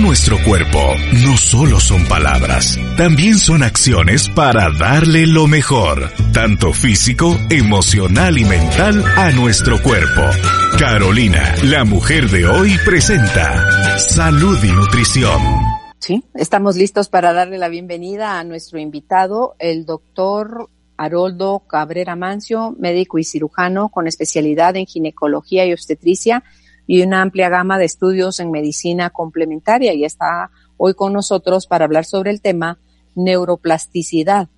Nuestro cuerpo no solo son palabras, también son acciones para darle lo mejor, tanto físico, emocional y mental a nuestro cuerpo. Carolina, la mujer de hoy, presenta Salud y Nutrición. Sí, estamos listos para darle la bienvenida a nuestro invitado, el doctor Haroldo Cabrera Mancio, médico y cirujano con especialidad en ginecología y obstetricia y una amplia gama de estudios en medicina complementaria y está hoy con nosotros para hablar sobre el tema neuroplasticidad,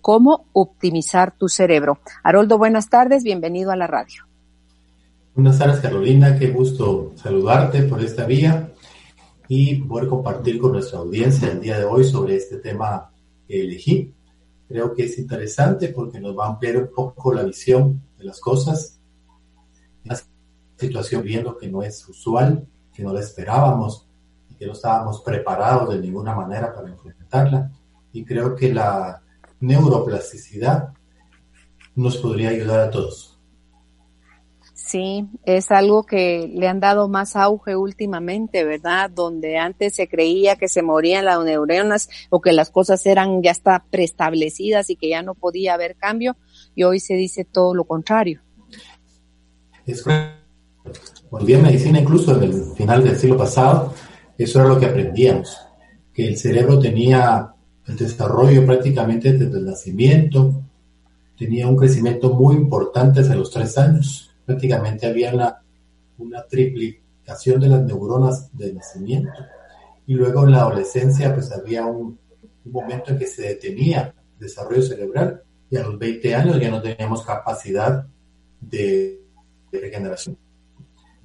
cómo optimizar tu cerebro. Haroldo, buenas tardes, bienvenido a la radio. Buenas tardes Carolina, qué gusto saludarte por esta vía y poder compartir con nuestra audiencia el día de hoy sobre este tema que elegí. Creo que es interesante porque nos va a ampliar un poco la visión de las cosas situación viendo que no es usual, que no la esperábamos y que no estábamos preparados de ninguna manera para enfrentarla. Y creo que la neuroplasticidad nos podría ayudar a todos. Sí, es algo que le han dado más auge últimamente, ¿verdad? Donde antes se creía que se morían las neuronas o que las cosas eran ya está preestablecidas y que ya no podía haber cambio, y hoy se dice todo lo contrario. Es cuando vi medicina, incluso en el final del siglo pasado, eso era lo que aprendíamos, que el cerebro tenía el desarrollo prácticamente desde el nacimiento, tenía un crecimiento muy importante desde los tres años. Prácticamente había una, triplicación de las neuronas de nacimiento. Y luego en la adolescencia, pues había un, momento en que se detenía el desarrollo cerebral y a los 20 años ya no teníamos capacidad de regeneración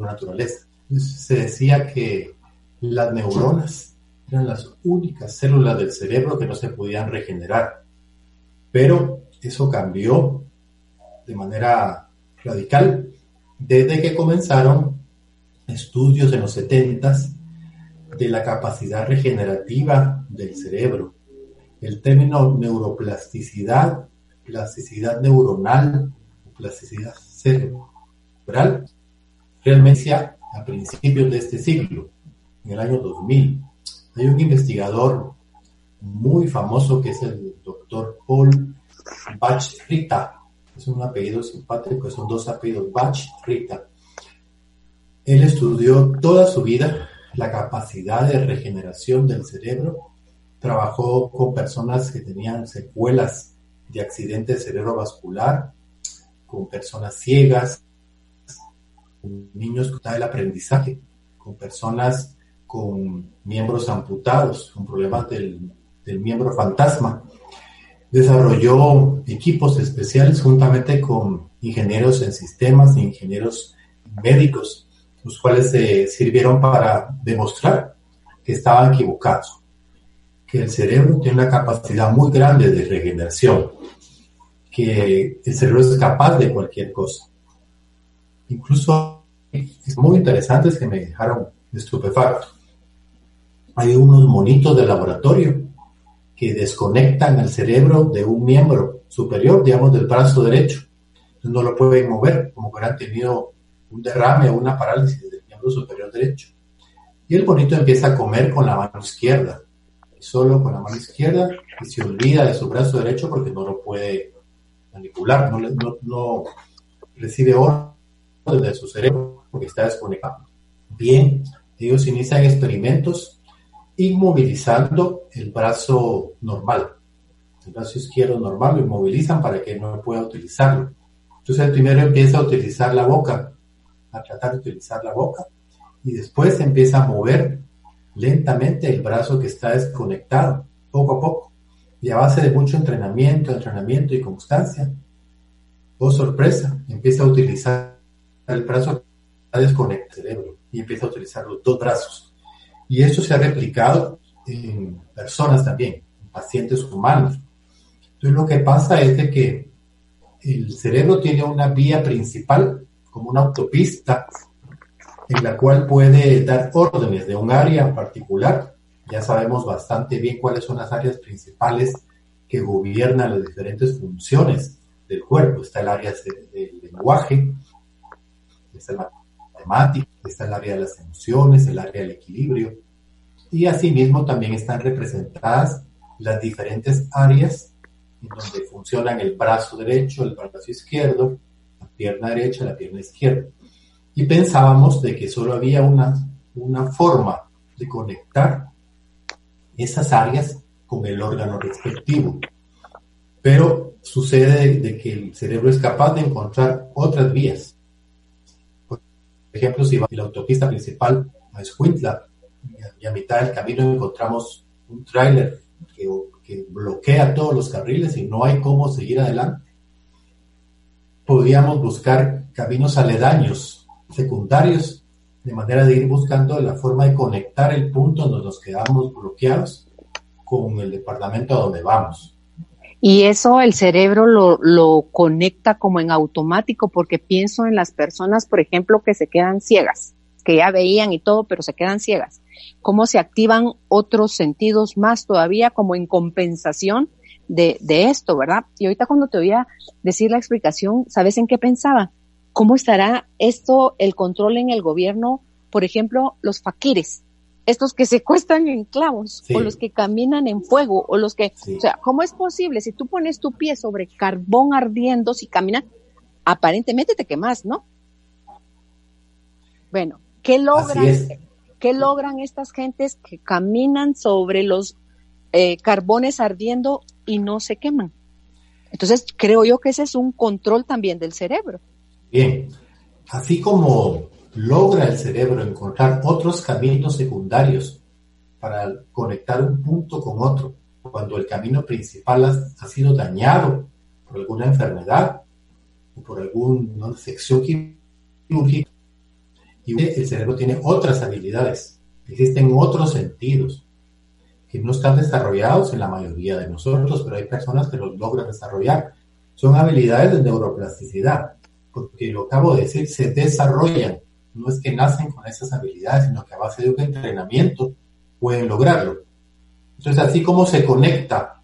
naturaleza. se decía que las neuronas eran las únicas células del cerebro que no se podían regenerar. Pero eso cambió de manera radical desde que comenzaron estudios en los 70 de la capacidad regenerativa del cerebro. El término neuroplasticidad, plasticidad neuronal, plasticidad cerebral, realmente a principios de este siglo, en el año 2000. Hay un investigador muy famoso que es el doctor Paul Bach-Rita. Es un apellido simpático, son dos apellidos, Bach-Rita. Él estudió toda su vida la capacidad de regeneración del cerebro. Trabajó con personas que tenían secuelas de accidente cerebrovascular, con personas ciegas, niños con el aprendizaje, con personas con miembros amputados, con problemas del, del miembro fantasma. Desarrolló equipos especiales juntamente con ingenieros en sistemas e ingenieros médicos, los cuales se sirvieron para demostrar que estaban equivocados, que el cerebro tiene una capacidad muy grande de regeneración, que el cerebro es capaz de cualquier cosa. Incluso muy interesantes que me dejaron estupefacto. Hay unos monitos de laboratorio que desconectan el cerebro de un miembro superior, digamos, del brazo derecho. Entonces no lo pueden mover, como que han tenido un derrame o una parálisis del miembro superior derecho. Y el monito empieza a comer con la mano izquierda, solo con la mano izquierda, y se olvida de su brazo derecho porque no lo puede manipular, no, no, no recibe oro de su cerebro porque está desconectado. Bien, ellos inician experimentos inmovilizando el brazo normal, el brazo izquierdo normal, lo inmovilizan para que no pueda utilizarlo. Entonces el primero empieza a utilizar la boca, a tratar de utilizar la boca, y después empieza a mover lentamente el brazo que está desconectado, poco a poco. Y a base de mucho entrenamiento, entrenamiento y constancia, oh sorpresa, empieza a utilizar el brazo desconecta el cerebro y empieza a utilizar los dos brazos. Y esto se ha replicado en personas también, en pacientes humanos. Entonces lo que pasa es de que el cerebro tiene una vía principal, como una autopista, en la cual puede dar órdenes de un área particular. Ya sabemos bastante bien cuáles son las áreas principales que gobiernan las diferentes funciones del cuerpo. Está el área del lenguaje, está la matemática, está el área de las emociones, el área del equilibrio. Y asimismo también están representadas las diferentes áreas en donde funcionan el brazo derecho, el brazo izquierdo, la pierna derecha, la pierna izquierda. Y pensábamos de que solo había una, una forma de conectar esas áreas con el órgano respectivo. Pero sucede de, que el cerebro es capaz de encontrar otras vías. Ejemplo, si va en la autopista principal a Escuintla y a mitad del camino encontramos un tráiler que, que bloquea todos los carriles y no hay cómo seguir adelante, podríamos buscar caminos aledaños, secundarios, de manera de ir buscando la forma de conectar el punto donde nos quedamos bloqueados con el departamento a donde vamos. Y eso el cerebro lo, lo conecta como en automático porque pienso en las personas, por ejemplo, que se quedan ciegas, que ya veían y todo, pero se quedan ciegas. Cómo se activan otros sentidos más todavía como en compensación de, de esto, ¿verdad? Y ahorita cuando te voy a decir la explicación, ¿sabes en qué pensaba? ¿Cómo estará esto, el control en el gobierno? Por ejemplo, los faquires estos que se cuestan en clavos, o los que caminan en fuego, o los que, o sea, ¿cómo es posible? Si tú pones tu pie sobre carbón ardiendo, si caminas, aparentemente te quemas, ¿no? Bueno, ¿qué logran, ¿qué logran estas gentes que caminan sobre los eh, carbones ardiendo y no se queman? Entonces, creo yo que ese es un control también del cerebro. Bien, así como logra el cerebro encontrar otros caminos secundarios para conectar un punto con otro cuando el camino principal ha, sido dañado por alguna enfermedad o por alguna sección quirúrgica. Y el cerebro tiene otras habilidades, existen otros sentidos que no están desarrollados en la mayoría de nosotros, pero hay personas que los logran desarrollar. Son habilidades de neuroplasticidad, porque lo acabo de decir, se desarrollan no es que nacen con esas habilidades, sino que a base de un entrenamiento pueden lograrlo. Entonces, así como se conecta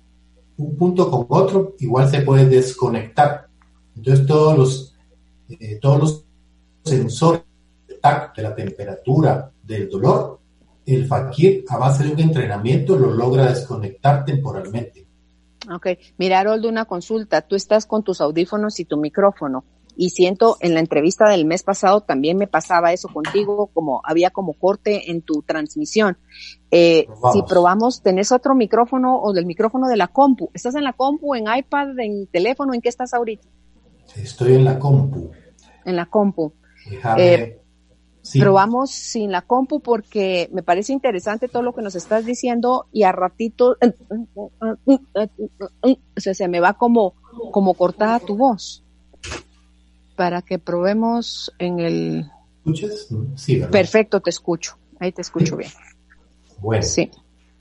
un punto con otro, igual se puede desconectar. Entonces, todos los, eh, todos los sensores de la temperatura, del dolor, el fakir a base de un entrenamiento lo logra desconectar temporalmente. Ok, mira, Haroldo, una consulta. Tú estás con tus audífonos y tu micrófono y siento en la entrevista del mes pasado también me pasaba eso contigo, como había como corte en tu transmisión. Eh, si probamos, ¿tenés otro micrófono o del micrófono de la compu? ¿Estás en la compu, en iPad, en teléfono? ¿En qué estás ahorita? Estoy en la compu. En la compu. Eh, probamos sin la compu porque me parece interesante todo lo que nos estás diciendo y a ratito se me va como, como cortada tu voz para que probemos en el... ¿Escuchas? Sí, ¿verdad? Perfecto, te escucho. Ahí te escucho bien. Bueno. Sí.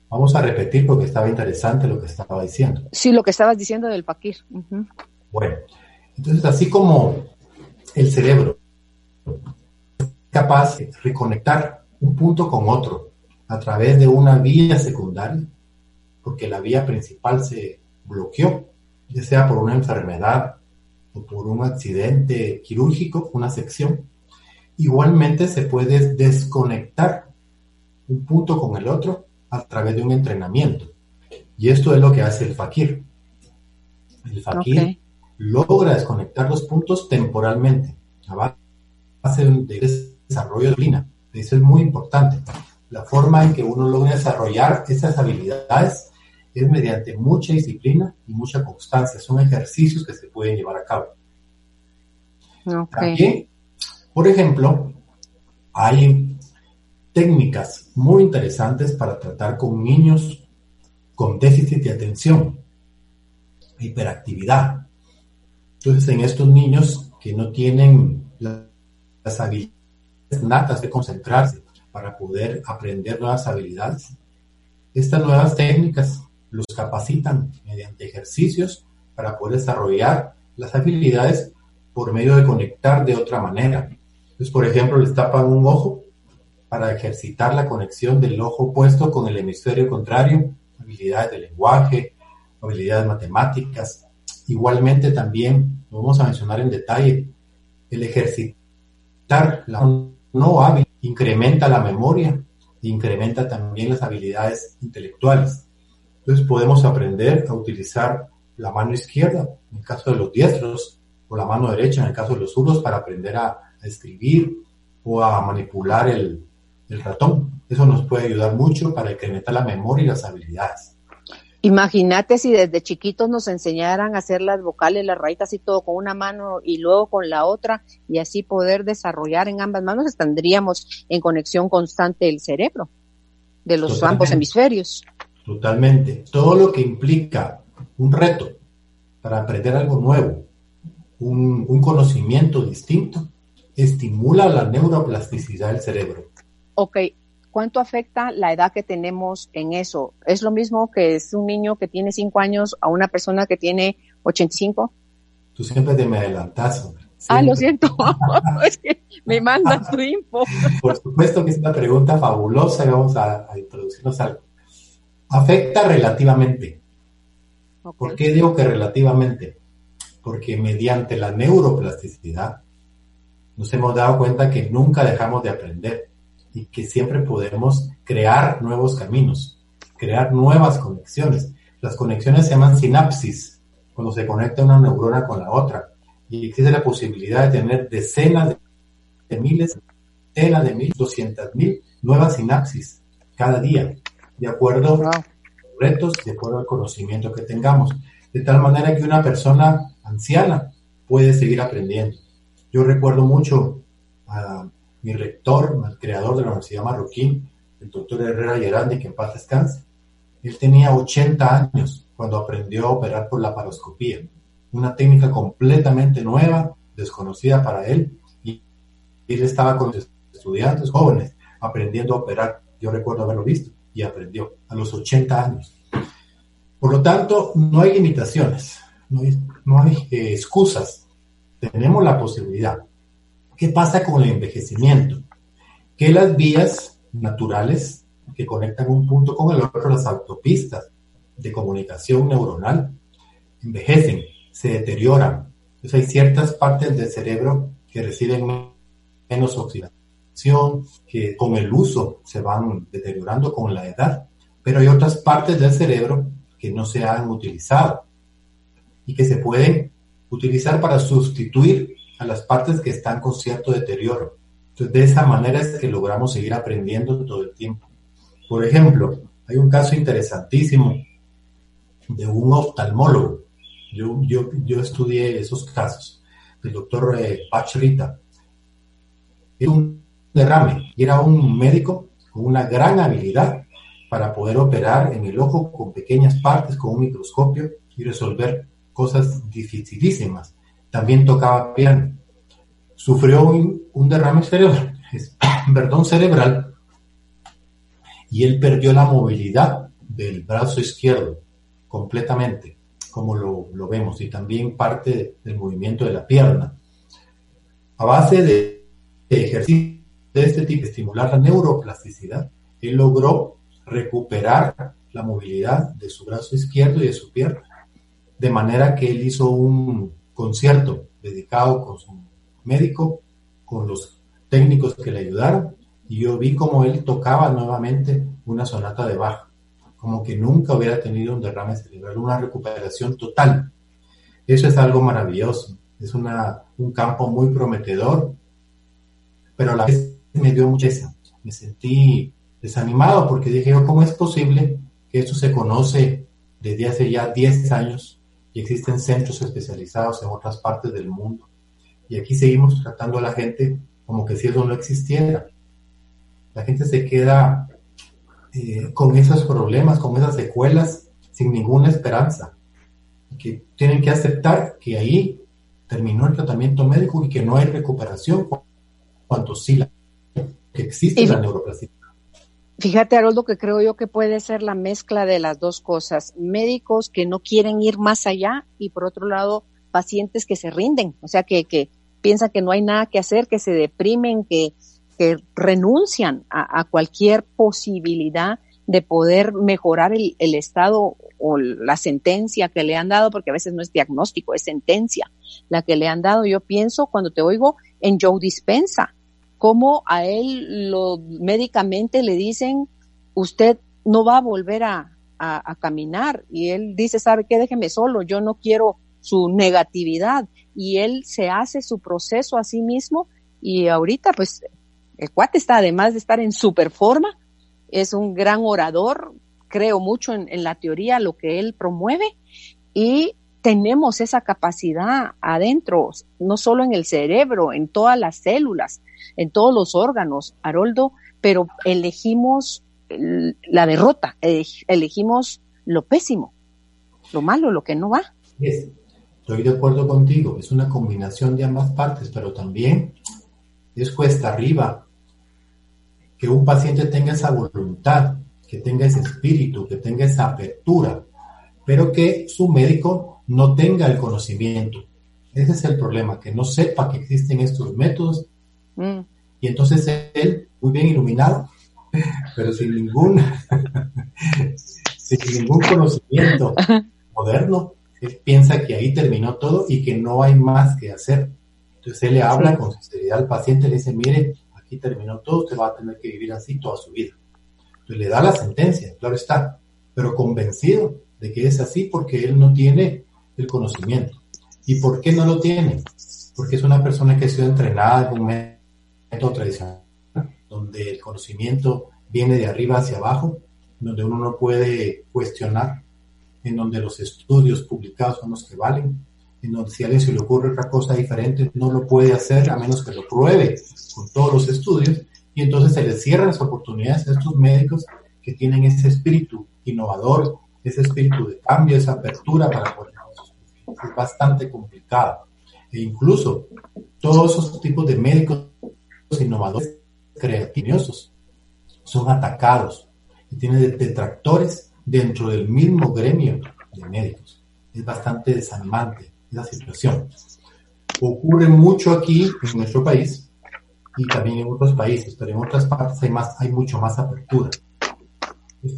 Vamos a repetir porque estaba interesante lo que estaba diciendo. Sí, lo que estabas diciendo del paquir. Bueno, entonces así como el cerebro es capaz de reconectar un punto con otro a través de una vía secundaria, porque la vía principal se bloqueó, ya sea por una enfermedad o por un accidente quirúrgico, una sección, igualmente se puede desconectar un punto con el otro a través de un entrenamiento. Y esto es lo que hace el fakir. El fakir logra desconectar los puntos temporalmente a base de desarrollo de disciplina. Eso es muy importante. La forma en que uno logra desarrollar esas habilidades es mediante mucha disciplina y mucha constancia. Son ejercicios que se pueden llevar a cabo. También, por ejemplo, hay técnicas muy interesantes para tratar con niños con déficit de atención, hiperactividad. Entonces, en estos niños que no tienen las habilidades natas de concentrarse, para poder aprender nuevas habilidades. Estas nuevas técnicas los capacitan mediante ejercicios para poder desarrollar las habilidades por medio de conectar de otra manera. Entonces, por ejemplo, les tapan un ojo para ejercitar la conexión del ojo opuesto con el hemisferio contrario, habilidades de lenguaje, habilidades matemáticas. Igualmente también, lo vamos a mencionar en detalle, el ejercitar la no hábil incrementa la memoria, incrementa también las habilidades intelectuales. Entonces podemos aprender a utilizar la mano izquierda, en el caso de los diestros, o la mano derecha, en el caso de los zurdos, para aprender a, escribir o a manipular el, el ratón. Eso nos puede ayudar mucho para incrementar la memoria y las habilidades. Imagínate si desde chiquitos nos enseñaran a hacer las vocales, las raíces y todo con una mano y luego con la otra y así poder desarrollar en ambas manos, estaríamos en conexión constante el cerebro de los ambos hemisferios. Totalmente. Todo lo que implica un reto para aprender algo nuevo, un, un conocimiento distinto, estimula la neuroplasticidad del cerebro. Ok, ¿cuánto afecta la edad que tenemos en eso? ¿Es lo mismo que es un niño que tiene 5 años a una persona que tiene 85? Tú siempre te me adelantas. Ah, lo siento, es que me mandas tu info. Por supuesto que es una pregunta fabulosa y vamos a, introducirnos algo. Afecta relativamente. ¿Por qué digo que relativamente? Porque mediante la neuroplasticidad nos hemos dado cuenta que nunca dejamos de aprender y que siempre podemos crear nuevos caminos, crear nuevas conexiones. Las conexiones se llaman sinapsis, cuando se conecta una neurona con la otra. Y existe la posibilidad de tener decenas de miles, decenas de mil, doscientas mil nuevas sinapsis cada día, de acuerdo a los retos, de acuerdo al conocimiento que tengamos. De tal manera que una persona anciana puede seguir aprendiendo. Yo recuerdo mucho a mi rector, el creador de la Universidad Marroquín, el doctor Herrera Gerandi, que en paz descanse, él tenía 80 años cuando aprendió a operar por la paroscopía, una técnica completamente nueva, desconocida para él, y él estaba con estudiantes jóvenes aprendiendo a operar. Yo recuerdo haberlo visto y aprendió a los 80 años. Por lo tanto, no hay limitaciones, no hay, eh, excusas. Tenemos la posibilidad. ¿Qué pasa con el envejecimiento? Que las vías naturales que conectan un punto con el otro, las autopistas de comunicación neuronal, envejecen, se deterioran. Entonces hay ciertas partes del cerebro que reciben menos que con el uso se van deteriorando con la edad, pero hay otras partes del cerebro que no se han utilizado y que se pueden utilizar para sustituir a las partes que están con cierto deterioro. Entonces, de esa manera es que logramos seguir aprendiendo todo el tiempo. Por ejemplo, hay un caso interesantísimo de un oftalmólogo. Yo, yo, yo estudié esos casos. El doctor eh, Pachrita. Era un derrame y era un médico con una gran habilidad para poder operar en el ojo con pequeñas partes, con un microscopio y resolver cosas dificilísimas. También tocaba piano. Sufrió un, derrame cerebral, cerebral y él perdió la movilidad del brazo izquierdo completamente, como lo, vemos, y también parte del movimiento de la pierna. A base de, de ejercicio de este tipo, estimular la neuroplasticidad, él logró recuperar la movilidad de su brazo izquierdo y de su pierna de manera que él hizo un concierto dedicado con su médico, con los técnicos que le ayudaron, y yo vi como él tocaba nuevamente una sonata de Bach, como que nunca hubiera tenido un derrame cerebral, una recuperación total. Eso es algo maravilloso, es una, un campo muy prometedor, pero la vez me dio mucha me sentí desanimado porque dije yo, ¿cómo es posible que esto se conoce desde hace ya 10 años y existen centros especializados en otras partes del mundo. Y aquí seguimos tratando a la gente como que si eso no existiera. La gente se queda eh, con esos problemas, con esas secuelas, sin ninguna esperanza. Que tienen que aceptar que ahí terminó el tratamiento médico y que no hay recuperación cuando sí la que existe la neuroplasticidad. Fíjate, Haroldo, que creo yo que puede ser la mezcla de las dos cosas. Médicos que no quieren ir más allá y por otro lado, pacientes que se rinden, o sea, que, que piensan que no hay nada que hacer, que se deprimen, que, que renuncian a, a cualquier posibilidad de poder mejorar el, el, estado o la sentencia que le han dado, porque a veces no es diagnóstico, es sentencia la que le han dado. Yo pienso cuando te oigo en Joe Dispensa, cómo a él lo, médicamente le dicen, usted no va a volver a, caminar. Y él dice, ¿sabe qué? Déjeme solo, yo no quiero su negatividad. Y él se hace su proceso a sí mismo y ahorita pues el cuate está además de estar en super forma, es un gran orador, creo mucho en la teoría, lo que él promueve y tenemos esa capacidad adentro, no solo en el cerebro, en todas las células, en todos los órganos, Haroldo, pero elegimos la derrota, elegimos lo pésimo, lo malo, lo que no va. Estoy de acuerdo contigo, es una combinación de ambas partes, pero también es cuesta arriba que un paciente tenga esa voluntad, que tenga ese espíritu, que tenga esa apertura, pero que su médico no tenga el conocimiento. Ese es el problema, que no sepa que existen estos métodos mm. y entonces él, muy bien iluminado, pero sin ningún, sin ningún conocimiento moderno, él piensa que ahí terminó todo y que no hay más que hacer. Entonces él le habla con sinceridad al paciente, le dice, mire, aquí terminó todo, usted va a tener que vivir así toda su vida. Entonces le da la sentencia, claro está, pero convencido de que es así porque él no tiene el conocimiento. ¿Y por qué no lo tiene? Porque es una persona que ha sido entrenada en un método tradicional, donde el conocimiento viene de arriba hacia abajo, donde uno no puede cuestionar, en donde los estudios publicados son los que valen, en donde si a alguien se le ocurre otra cosa diferente, no lo puede hacer a menos que lo pruebe con todos los estudios, y entonces se les cierran las oportunidades a estos médicos que tienen ese espíritu innovador, ese espíritu de cambio, esa apertura para poder es bastante complicado. E incluso todos esos tipos de médicos innovadores creativos son atacados y tienen detractores dentro del mismo gremio de médicos. Es bastante desanimante esa situación. Ocurre mucho aquí en nuestro país y también en otros países, pero en otras partes hay, más, hay mucho más apertura.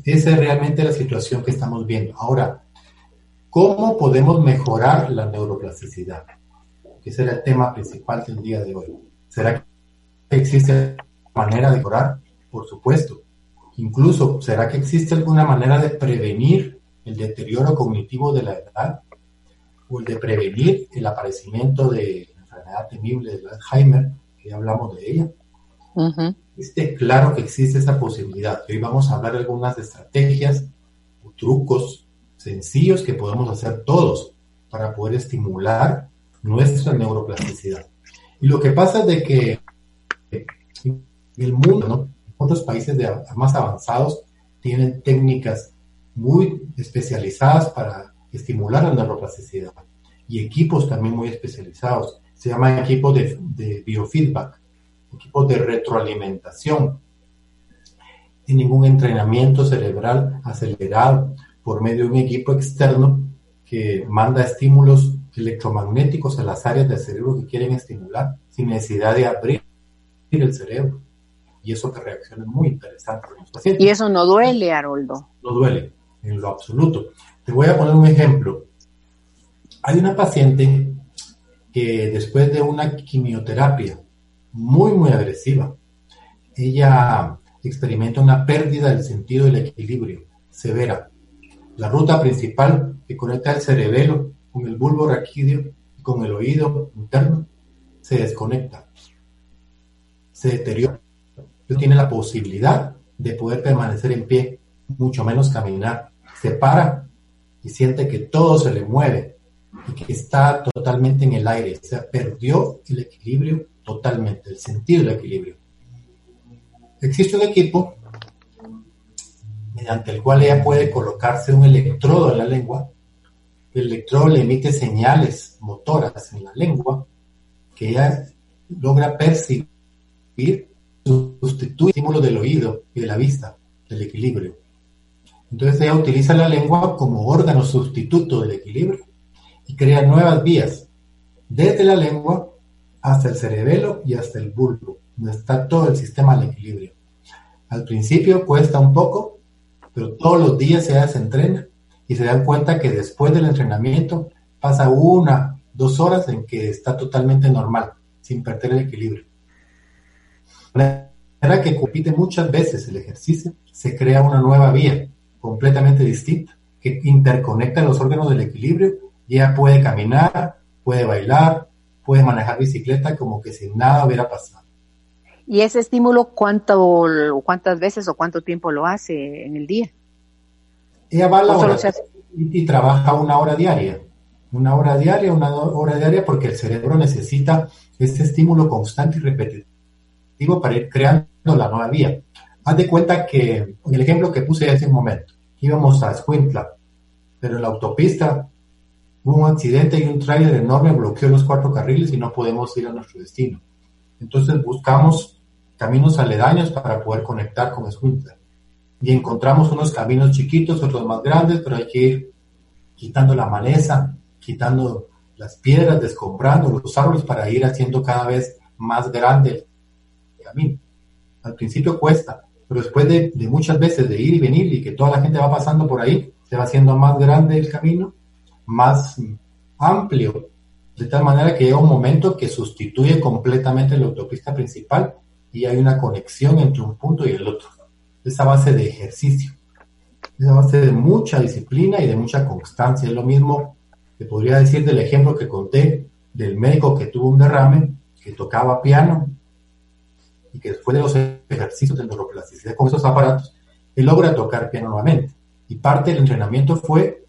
Esa es realmente la situación que estamos viendo. Ahora, ¿Cómo podemos mejorar la neuroplasticidad? Ese era el tema principal del día de hoy. ¿Será que existe manera de mejorar? Por supuesto. Incluso, ¿será que existe alguna manera de prevenir el deterioro cognitivo de la edad? ¿O el de prevenir el aparecimiento de la enfermedad temible de Alzheimer, que ya hablamos de ella? claro que existe esa posibilidad. Hoy vamos a hablar de algunas estrategias o trucos sencillos que podemos hacer todos para poder estimular nuestra neuroplasticidad. Y lo que pasa es de que en el mundo, otros países más avanzados tienen técnicas muy especializadas para estimular la neuroplasticidad y equipos también muy especializados. Se llama equipo de, de biofeedback, equipos de retroalimentación. Sin ningún entrenamiento cerebral acelerado, por medio de un equipo externo que manda estímulos electromagnéticos a las áreas del cerebro que quieren estimular sin necesidad de abrir el cerebro. Y eso que reacciona muy interesante en los pacientes. Y eso no duele, Haroldo. No duele, en lo absoluto. Te voy a poner un ejemplo. Hay una paciente que después de una quimioterapia muy, muy agresiva, ella experimenta una pérdida del sentido del equilibrio severa la ruta principal que conecta el cerebelo con el bulbo raquídeo y con el oído interno se desconecta, se deteriora. Tiene la posibilidad de poder permanecer en pie, mucho menos caminar. Se para y siente que todo se le mueve y que está totalmente en el aire. Se perdió el equilibrio totalmente, el sentido del equilibrio. Existe un equipo mediante el cual ella puede colocarse un electrodo en la lengua. El electrodo le emite señales motoras en la lengua que ella logra percibir sustituye el estímulo del oído y de la vista, del equilibrio. Entonces ella utiliza la lengua como órgano sustituto del equilibrio y crea nuevas vías, desde la lengua hasta el cerebelo y hasta el bulbo, donde está todo el sistema del equilibrio. Al principio cuesta un poco, pero todos los días se hace entrena y se dan cuenta que después del entrenamiento pasa una, dos horas en que está totalmente normal, sin perder el equilibrio. Manera que compite muchas veces el ejercicio, se crea una nueva vía completamente distinta que interconecta los órganos del equilibrio y ella puede caminar, puede bailar, puede manejar bicicleta como que sin nada hubiera pasado. ¿Y ese estímulo cuánto, cuántas veces o cuánto tiempo lo hace en el día? Ella va a la y trabaja una hora diaria. Una hora diaria, una hora diaria, porque el cerebro necesita este estímulo constante y repetitivo para ir creando la nueva vía. Haz de cuenta que, el ejemplo que puse hace un momento, íbamos a Squintla, pero en la autopista hubo un accidente y un tráiler enorme bloqueó los cuatro carriles y no podemos ir a nuestro destino. Entonces buscamos caminos aledaños para poder conectar con Escuintla. Y encontramos unos caminos chiquitos, otros más grandes, pero hay que ir quitando la maleza, quitando las piedras, descombrando los árboles para ir haciendo cada vez más grande Al principio cuesta, pero después de, de, muchas veces de ir y venir y que toda la gente va pasando por ahí, se va haciendo más grande el camino, más amplio, de tal manera que llega un momento que sustituye completamente la autopista principal y hay una conexión entre un punto y el otro. Esa base de ejercicio, esa base de mucha disciplina y de mucha constancia. Es lo mismo que podría decir del ejemplo que conté del médico que tuvo un derrame, que tocaba piano y que después de los ejercicios de neuroplasticidad con esos aparatos, él logra tocar piano nuevamente. Y parte del entrenamiento fue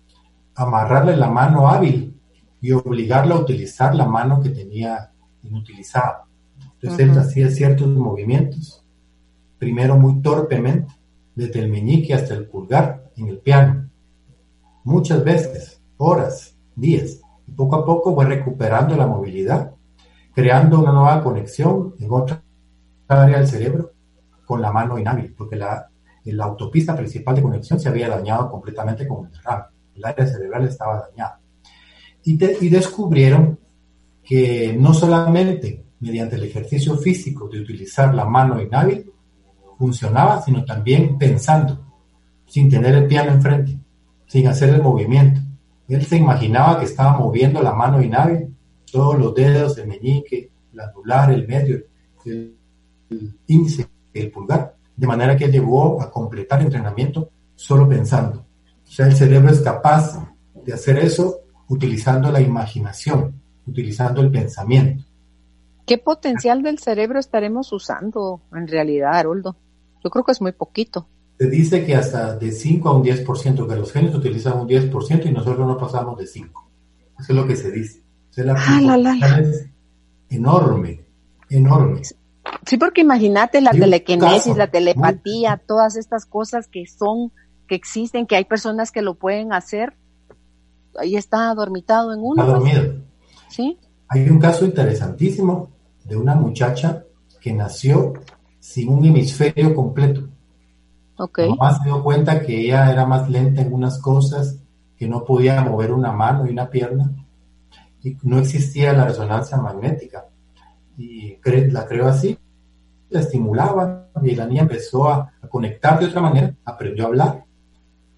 amarrarle la mano hábil y obligarlo a utilizar la mano que tenía inutilizada. Entonces él hacía ciertos movimientos, primero muy torpemente, desde el meñique hasta el pulgar en el piano. Muchas veces, horas, días, y poco a poco fue recuperando la movilidad, creando una nueva conexión en otra área del cerebro con la mano inhábil, porque la, la autopista principal de conexión se había dañado completamente con el derrame. El área cerebral estaba dañada. Y, y descubrieron que no solamente mediante el ejercicio físico de utilizar la mano inhábil funcionaba, sino también pensando, sin tener el piano enfrente, sin hacer el movimiento. Él se imaginaba que estaba moviendo la mano inhábil, todos los dedos, el meñique, el anular, el medio, el, índice, el pulgar, de manera que llegó a completar entrenamiento solo pensando. O sea, el cerebro es capaz de hacer eso utilizando la imaginación, utilizando el pensamiento. ¿Qué potencial del cerebro estaremos usando en realidad, Haroldo? Yo creo que es muy poquito. Se dice que hasta de 5 a un 10%, que los genes utilizan un 10% y nosotros no pasamos de 5. Eso es lo que se dice. O la ah, la, la, es enorme, enorme. Sí, porque imagínate la telequinesis, la telepatía, todas estas cosas que son, que existen, que hay personas que lo pueden hacer. Ahí está dormitado en uno. Está dormido. Sí. Hay un caso interesantísimo de una muchacha que nació sin un hemisferio completo. Okay. Mamá se dio cuenta que ella era más lenta en unas cosas, que no podía mover una mano y una pierna, y no existía la resonancia magnética y la creó así, la estimulaba y la niña empezó a, conectar de otra manera, aprendió a hablar,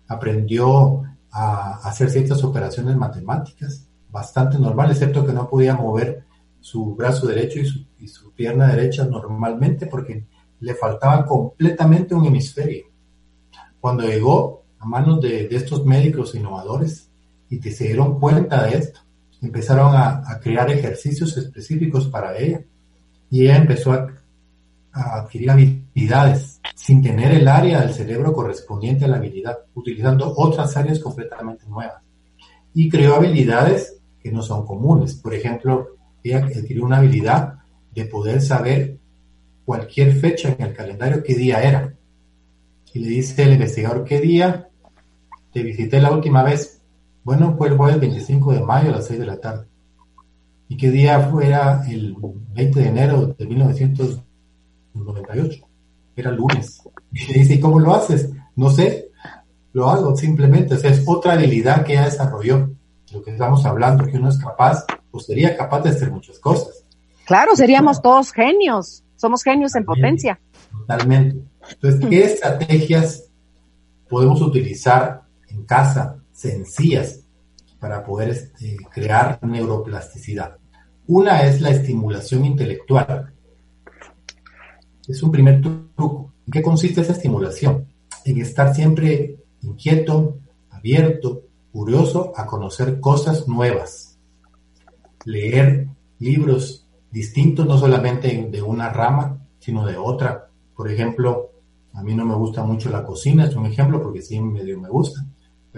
aprendió a hacer ciertas operaciones matemáticas, bastante normal, excepto que no podía mover su brazo derecho y su, pierna derecha normalmente porque le faltaba completamente un hemisferio. Cuando llegó a manos de, de estos médicos innovadores y se dieron cuenta de esto, empezaron a, crear ejercicios específicos para ella y ella empezó a, adquirir habilidades sin tener el área del cerebro correspondiente a la habilidad, utilizando otras áreas completamente nuevas. Y creó habilidades que no son comunes. Por ejemplo, ella adquirió una habilidad de poder saber cualquier fecha en el calendario qué día era. Y le dice el investigador qué día te visité la última vez bueno, fue el jueves 25 de mayo a las 6 de la tarde. ¿Y qué día fuera el 20 de enero de 1900? 98. Era lunes. Y me dice, ¿cómo lo haces? No sé, lo hago simplemente. O sea, es otra habilidad que ella desarrolló. Lo que estamos hablando, que uno es capaz, o sería capaz de hacer muchas cosas. Claro, seríamos todos genios. Somos genios en potencia. Totalmente. Entonces, ¿qué estrategias podemos utilizar en casa, sencillas, para poder este, crear neuroplasticidad? Una es la estimulación intelectual. Es un primer truco. ¿En qué consiste esa estimulación? En estar siempre inquieto, abierto, curioso a conocer cosas nuevas. Leer libros distintos, no solamente de una rama, sino de otra. Por ejemplo, a mí no me gusta mucho la cocina, es un ejemplo porque sí medio me gusta,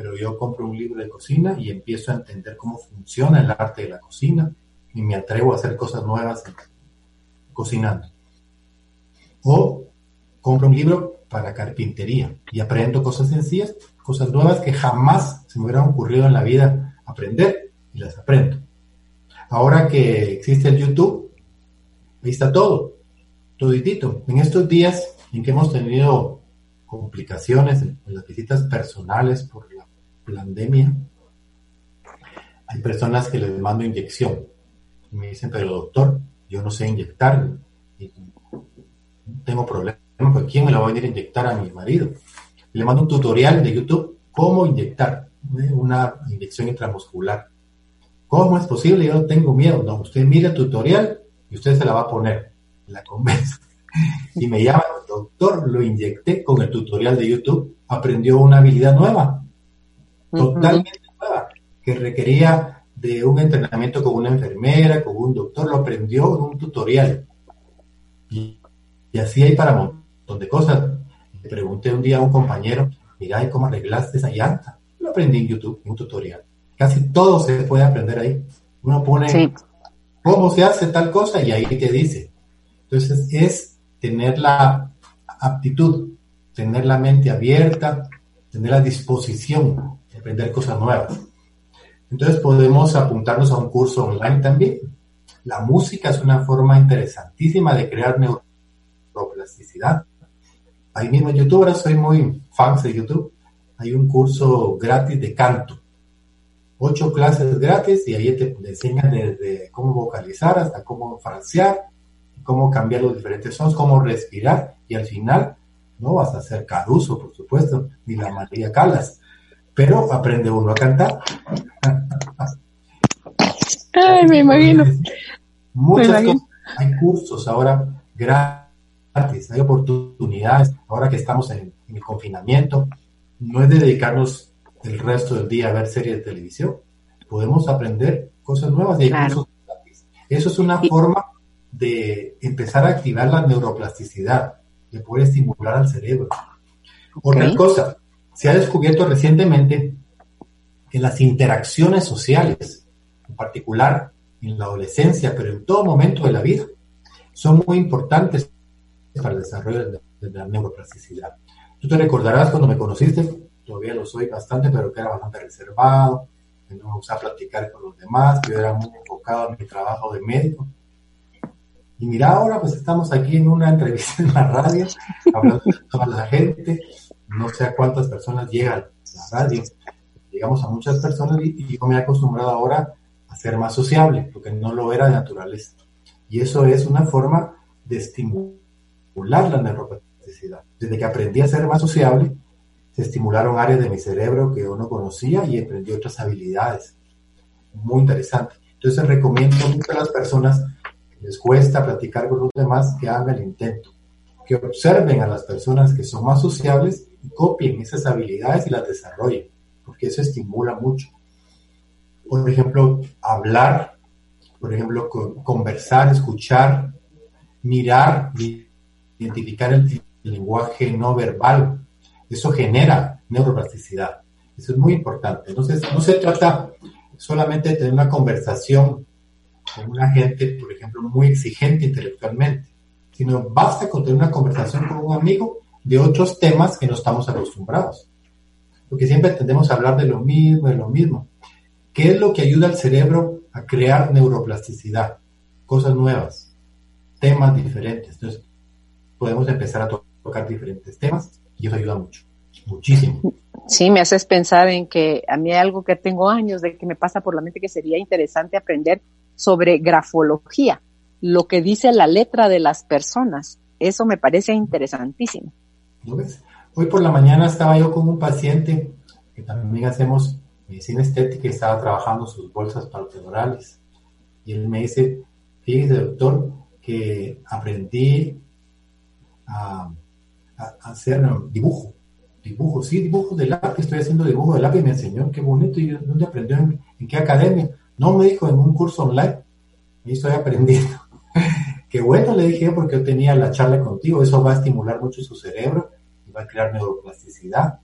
pero yo compro un libro de cocina y empiezo a entender cómo funciona el arte de la cocina y me atrevo a hacer cosas nuevas cocinando. O compro un libro para carpintería y aprendo cosas sencillas, cosas nuevas que jamás se me hubieran ocurrido en la vida aprender y las aprendo. Ahora que existe el YouTube, ahí está todo, toditito. En estos días en que hemos tenido complicaciones en las visitas personales por la pandemia, hay personas que les mando inyección. Y me dicen, pero doctor, yo no sé inyectar. Tengo problemas, ¿quién me lo va a venir a inyectar a mi marido? Le mando un tutorial de YouTube, cómo inyectar una inyección intramuscular. ¿Cómo es posible? Yo tengo miedo. No, usted mire el tutorial y usted se la va a poner. La convence. Y me llama, doctor, lo inyecté con el tutorial de YouTube, aprendió una habilidad nueva, totalmente nueva, que requería de un entrenamiento con una enfermera, con un doctor, lo aprendió en un tutorial. Y, así hay para un montón de cosas. Le pregunté un día a un compañero, mira, ¿y cómo arreglaste esa llanta? Lo aprendí en YouTube, en un tutorial. Casi todo se puede aprender ahí. Uno pone cómo se hace tal cosa y ahí te dice. Entonces es tener la aptitud, tener la mente abierta, tener la disposición aprender cosas nuevas. Entonces podemos apuntarnos a un curso online también. La música es una forma interesantísima de crear neuroplasticidad. Ahí mismo en YouTube, ahora soy muy fan de YouTube, hay un curso gratis de canto. Ocho clases gratis y ahí te enseñan desde cómo vocalizar hasta cómo frasear, cómo cambiar los diferentes sons, cómo respirar y al final no vas a ser Caruso, por supuesto, ni la María Calas, pero aprende uno a cantar. Ay, me imagino. Muchas cosas. Hay cursos ahora gratis, hay oportunidades. Ahora que estamos en, el confinamiento, no es de dedicarnos el resto del día a ver series de televisión. Podemos aprender cosas nuevas y hay cursos gratis. Eso es una forma de empezar a activar la neuroplasticidad, de poder estimular al cerebro. Otra cosa, se ha descubierto recientemente que las interacciones sociales, en particular en la adolescencia, pero en todo momento de la vida, son muy importantes para el desarrollo de, la neuroplasticidad. Tú te recordarás cuando me conociste, todavía lo soy bastante, pero que era bastante reservado, que no me gustaba platicar con los demás, que yo era muy enfocado en mi trabajo de médico. Y mira, ahora pues estamos aquí en una entrevista en la radio, hablando con toda la gente, no sé a cuántas personas llegan a la radio, llegamos a muchas personas y, yo me he acostumbrado ahora a ser más sociable, porque no lo era de naturaleza. Y eso es una forma de estimular la neuroplasticidad. Desde que aprendí a ser más sociable, se estimularon áreas de mi cerebro que yo no conocía y aprendí otras habilidades. Muy interesante. Entonces recomiendo mucho a las personas les cuesta platicar con los demás, que hagan el intento, que observen a las personas que son más sociables copien esas habilidades y las desarrollen, porque eso estimula mucho. Por ejemplo, hablar, por ejemplo, conversar, escuchar, mirar, identificar el, lenguaje no verbal. Eso genera neuroplasticidad. Eso es muy importante. Entonces, no se trata solamente de tener una conversación con una gente, por ejemplo, muy exigente intelectualmente, sino basta con tener una conversación con un amigo de otros temas que no estamos acostumbrados. Porque siempre tendemos a hablar de lo mismo, de lo mismo. ¿Qué es lo que ayuda al cerebro a crear neuroplasticidad? Cosas nuevas, temas diferentes. Entonces, podemos empezar a tocar diferentes temas y eso ayuda mucho, muchísimo. Sí, me haces pensar en que a mí hay algo que tengo años de que me pasa por la mente que sería interesante aprender sobre grafología, lo que dice la letra de las personas. Eso me parece interesantísimo. Hoy por la mañana estaba yo con un paciente que también hacemos medicina estética y estaba trabajando sus bolsas palpebrales. Y él me dice, fíjese doctor, que aprendí a, hacer dibujo. Dibujo, sí, dibujo de lápiz, estoy haciendo dibujo de lápiz, me enseñó, qué bonito, y ¿dónde aprendió? ¿En, qué academia? No, me dijo, en un curso online, y estoy aprendiendo. qué bueno, le dije, porque yo tenía la charla contigo, eso va a estimular mucho su cerebro y va a crear neuroplasticidad.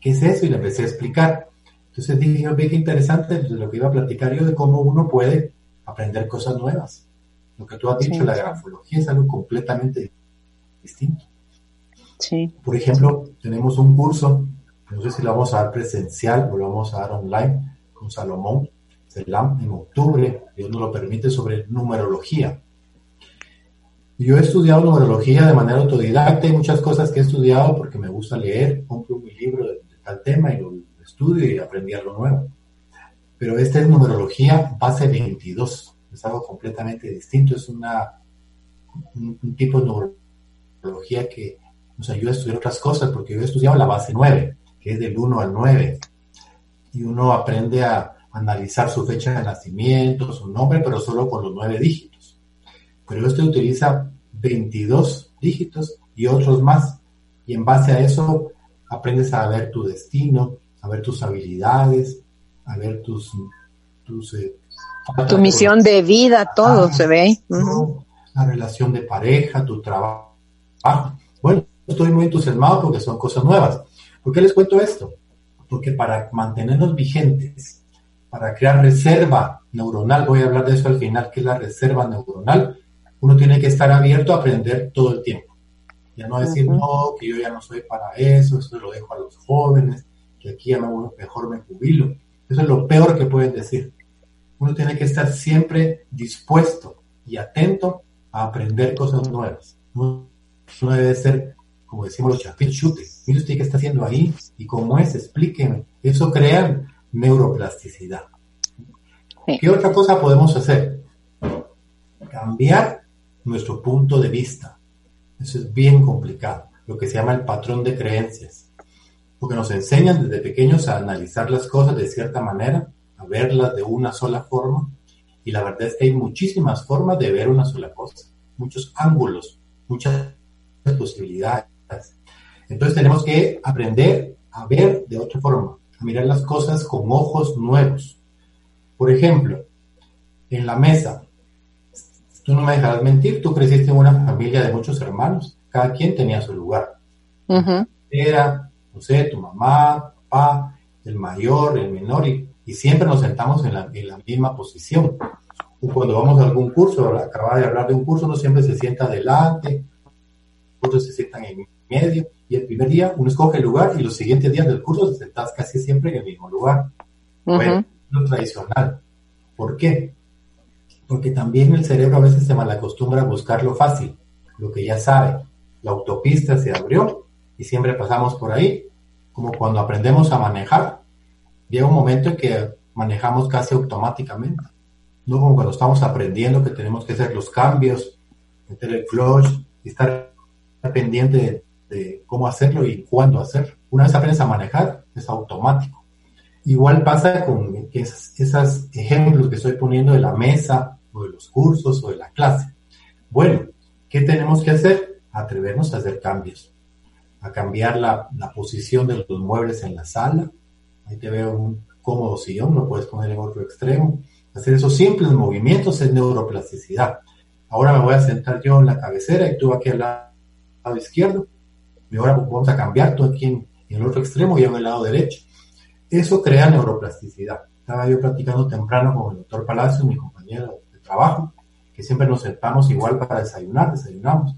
¿Qué es eso? Y le empecé a explicar. Entonces dije, ve qué interesante pues, lo que iba a platicar yo de cómo uno puede aprender cosas nuevas. Lo que tú has dicho, la grafología es algo completamente distinto. Sí. Por ejemplo, tenemos un curso, no sé si lo vamos a dar presencial o lo vamos a dar online con Salomón Selam en octubre, Dios nos lo permite, sobre numerología. Yo he estudiado numerología de manera autodidacta, hay muchas cosas que he estudiado porque me gusta leer, compro mi libro de, tal tema y lo estudio y aprendí algo nuevo. Pero esta es numerología base 22, es algo completamente distinto, es una, un, tipo de numerología que nos ayuda a estudiar otras cosas, porque yo he estudiado la base 9, que es del 1 al 9, y uno aprende a analizar su fecha de nacimiento, su nombre, pero solo con los 9 dígitos. Pero este utiliza 22 dígitos y otros más, y en base a eso aprendes a ver tu destino, a ver tus habilidades, a ver tus... tus eh, tu misión de vida, todo se ve. La relación de pareja, tu trabajo. Bueno, estoy muy entusiasmado porque son cosas nuevas. ¿Por qué les cuento esto? Porque para mantenernos vigentes, para crear reserva neuronal, voy a hablar de eso al final, que es la reserva neuronal, uno tiene que estar abierto a aprender todo el tiempo. Ya no decir, no, que yo ya no soy para eso, eso lo dejo a los jóvenes, que aquí a lo mejor me jubilo. Eso es lo peor que pueden decir. Uno tiene que estar siempre dispuesto y atento a aprender cosas nuevas. Uno, debe ser, como decimos los chapil, chute. Mire usted qué está haciendo ahí y cómo es, explíqueme. Eso crea neuroplasticidad. ¿Qué otra cosa podemos hacer? Cambiar nuestro punto de vista. Eso es bien complicado. Lo que se llama el patrón de creencias porque nos enseñan desde pequeños a analizar las cosas de cierta manera, a verlas de una sola forma, y la verdad es que hay muchísimas formas de ver una sola cosa, muchos ángulos, muchas posibilidades. Entonces tenemos que aprender a ver de otra forma, a mirar las cosas con ojos nuevos. Por ejemplo, en la mesa, tú no me dejarás mentir, tú creciste en una familia de muchos hermanos, cada quien tenía su lugar. Era no sé, tu mamá, papá, el mayor, el menor, y, siempre nos sentamos en la, misma posición. cuando vamos a algún curso, acaba de hablar de un curso, uno siempre se sienta adelante, otros se sientan en medio, y el primer día uno escoge el lugar y los siguientes días del curso se sentas casi siempre en el mismo lugar. Bueno, lo tradicional. ¿Por qué? Porque también el cerebro a veces se malacostumbra a buscar lo fácil, lo que ya sabe. La autopista se abrió, y siempre pasamos por ahí, como cuando aprendemos a manejar. Llega un momento en que manejamos casi automáticamente, no como cuando estamos aprendiendo que tenemos que hacer los cambios, meter el clutch y estar pendiente de, cómo hacerlo y cuándo hacerlo. Una vez aprendes a manejar, es automático. Igual pasa con esos ejemplos que estoy poniendo de la mesa o de los cursos o de la clase. Bueno, ¿qué tenemos que hacer? Atrevernos a hacer cambios a cambiar la, posición de los muebles en la sala. Ahí te veo un cómodo sillón, lo puedes poner en otro extremo. Hacer esos simples movimientos es neuroplasticidad. Ahora me voy a sentar yo en la cabecera y tú aquí al lado, izquierdo. Y ahora vamos a cambiar tú aquí en, el otro extremo y en el lado derecho. Eso crea neuroplasticidad. Estaba yo practicando temprano con el doctor Palacio, mi compañero trabajo, que siempre nos sentamos igual para desayunar, desayunamos.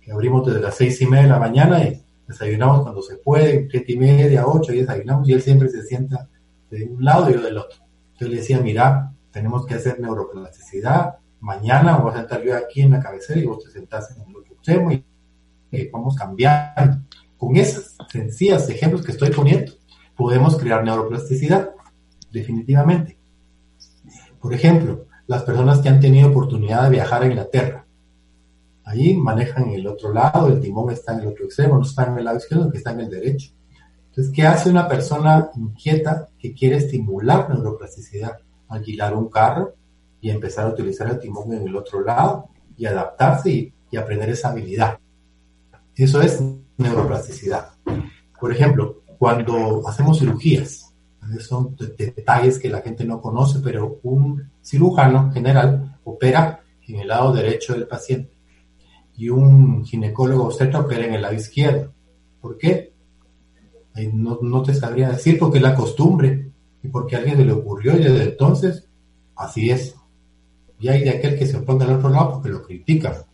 Que abrimos desde las seis y media de la mañana y desayunamos cuando se puede, siete y media, ocho, y desayunamos, y él siempre se sienta de un lado y yo del otro. Yo le decía, mira, tenemos que hacer neuroplasticidad, mañana voy a sentar yo aquí en la cabecera y vos te sentás en el otro extremo y que vamos cambiando. Con esos sencillos ejemplos que estoy poniendo, podemos crear neuroplasticidad, definitivamente. Por ejemplo, las personas que han tenido oportunidad de viajar a Inglaterra. Allí manejan el otro lado, el timón está en el otro extremo, no está en el lado izquierdo, que está en el derecho. Entonces, ¿qué hace una persona inquieta que quiere estimular neuroplasticidad? Alquilar un carro y empezar a utilizar el timón en el otro lado y adaptarse y, y aprender esa habilidad. Eso es neuroplasticidad. Por ejemplo, cuando hacemos cirugías, son detalles que la gente no conoce, pero un cirujano general opera en el lado derecho del paciente y un ginecólogo obstetra opera en el lado izquierdo. ¿Por qué? No, no te sabría decir porque es la costumbre y porque a alguien se le ocurrió y desde entonces así es. Y hay de aquel que se oponga al otro lado porque lo critica.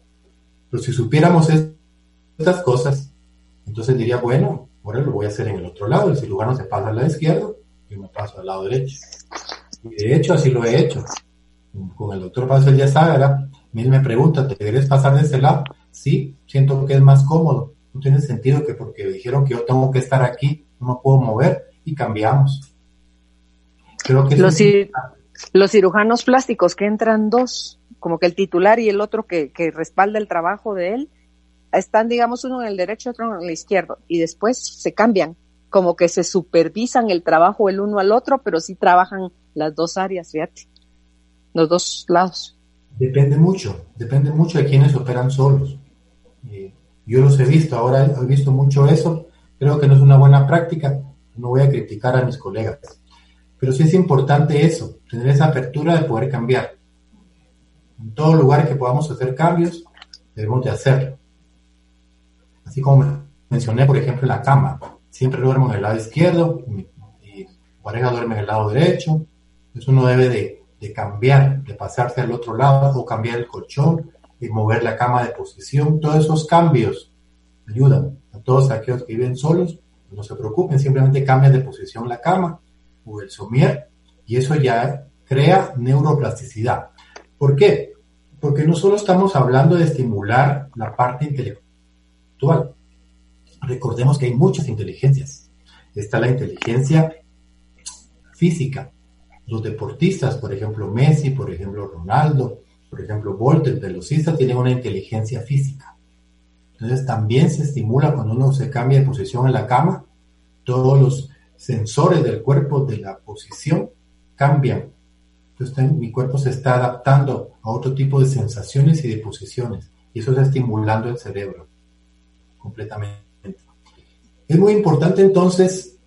Pero si supiéramos estas cosas, entonces diría, bueno, ahora lo voy a hacer en el otro lado. El cirujano se pasa al lado izquierdo y me paso al lado derecho. Y de hecho así lo he hecho. Con el doctor Paz ya sabe, ¿verdad? Él me pregunta, ¿te quieres pasar de ese lado? Sí, siento que es más cómodo. No tiene sentido que porque dijeron que yo tengo que estar aquí, no me puedo mover y cambiamos. Creo que los, los cirujanos plásticos que entran dos, como que el titular y el otro que, que respalda el trabajo de él, están, digamos, uno en el derecho, otro en el izquierdo, y después se cambian, como que se supervisan el trabajo el uno al otro, pero sí trabajan las dos áreas, fíjate, los dos lados. Depende mucho, depende mucho de quienes operan solos. yo los he visto, ahora he visto mucho eso, creo que no es una buena práctica, no voy a criticar a mis colegas, pero sí es importante eso, tener esa apertura de poder cambiar. En todo lugar que podamos hacer cambios, debemos de hacerlo. Así como mencioné, por ejemplo, la cama. Siempre duermo en el lado izquierdo, mi pareja duerme en el lado derecho. Entonces uno debe de, cambiar, de pasarse al otro lado o cambiar el colchón y mover la cama de posición. Todos esos cambios ayudan a todos aquellos que viven solos. No se preocupen, simplemente cambian de posición la cama o el somier y eso ya crea neuroplasticidad. ¿Por qué? Porque no solo estamos hablando de estimular la parte intelectual. Recordemos que hay muchas inteligencias. Está la inteligencia física. Los deportistas, por ejemplo Messi, por ejemplo Ronaldo, por ejemplo Bolt, el velocista, tienen una inteligencia física. Entonces también se estimula cuando uno se cambia de posición en la cama, todos los sensores del cuerpo de la posición cambian. Entonces mi cuerpo se está adaptando a otro tipo de sensaciones y de posiciones y eso está estimulando el cerebro completamente. Es muy importante entonces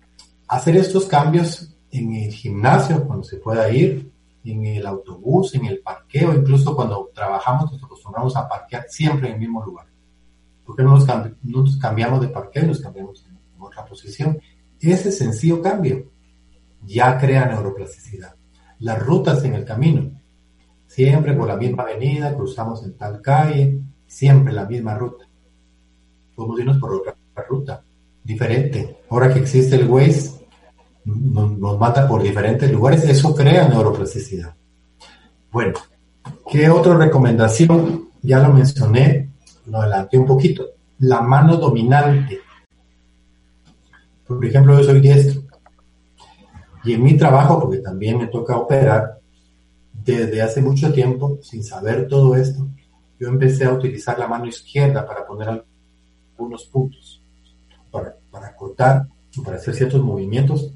hacer estos cambios en el gimnasio cuando se pueda ir, en el autobús, en el parqueo, incluso cuando trabajamos nos acostumbramos a parquear siempre en el mismo lugar. porque no nos, cambiamos de parqueo y nos cambiamos en, otra posición? Ese sencillo cambio ya crea neuroplasticidad. Las rutas en el camino, siempre por la misma avenida, cruzamos en tal calle, siempre la misma ruta podemos irnos por otra ruta diferente. Ahora que existe el Waze, nos, mata por diferentes lugares, eso crea neuroplasticidad. Bueno, ¿qué otra recomendación? Ya lo mencioné, lo adelanté un poquito. La mano dominante. Por ejemplo, yo soy diestro. Y en mi trabajo, porque también me toca operar, desde hace mucho tiempo, sin saber todo esto, yo empecé a utilizar la mano izquierda para poner unos puntos para, para cortar o para hacer ciertos movimientos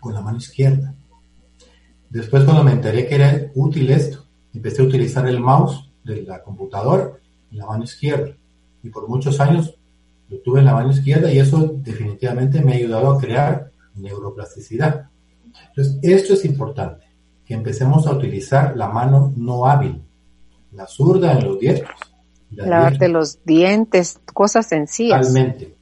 con la mano izquierda. Después cuando me enteré que era útil esto, empecé a utilizar el mouse de la computadora en la mano izquierda. Y por muchos años lo tuve en la mano izquierda y eso definitivamente me ha ayudado a crear neuroplasticidad. Entonces, esto es importante, que empecemos a utilizar la mano no hábil, la zurda en los diestros, Lavarte los dientes, cosas sencillas. Totalmente.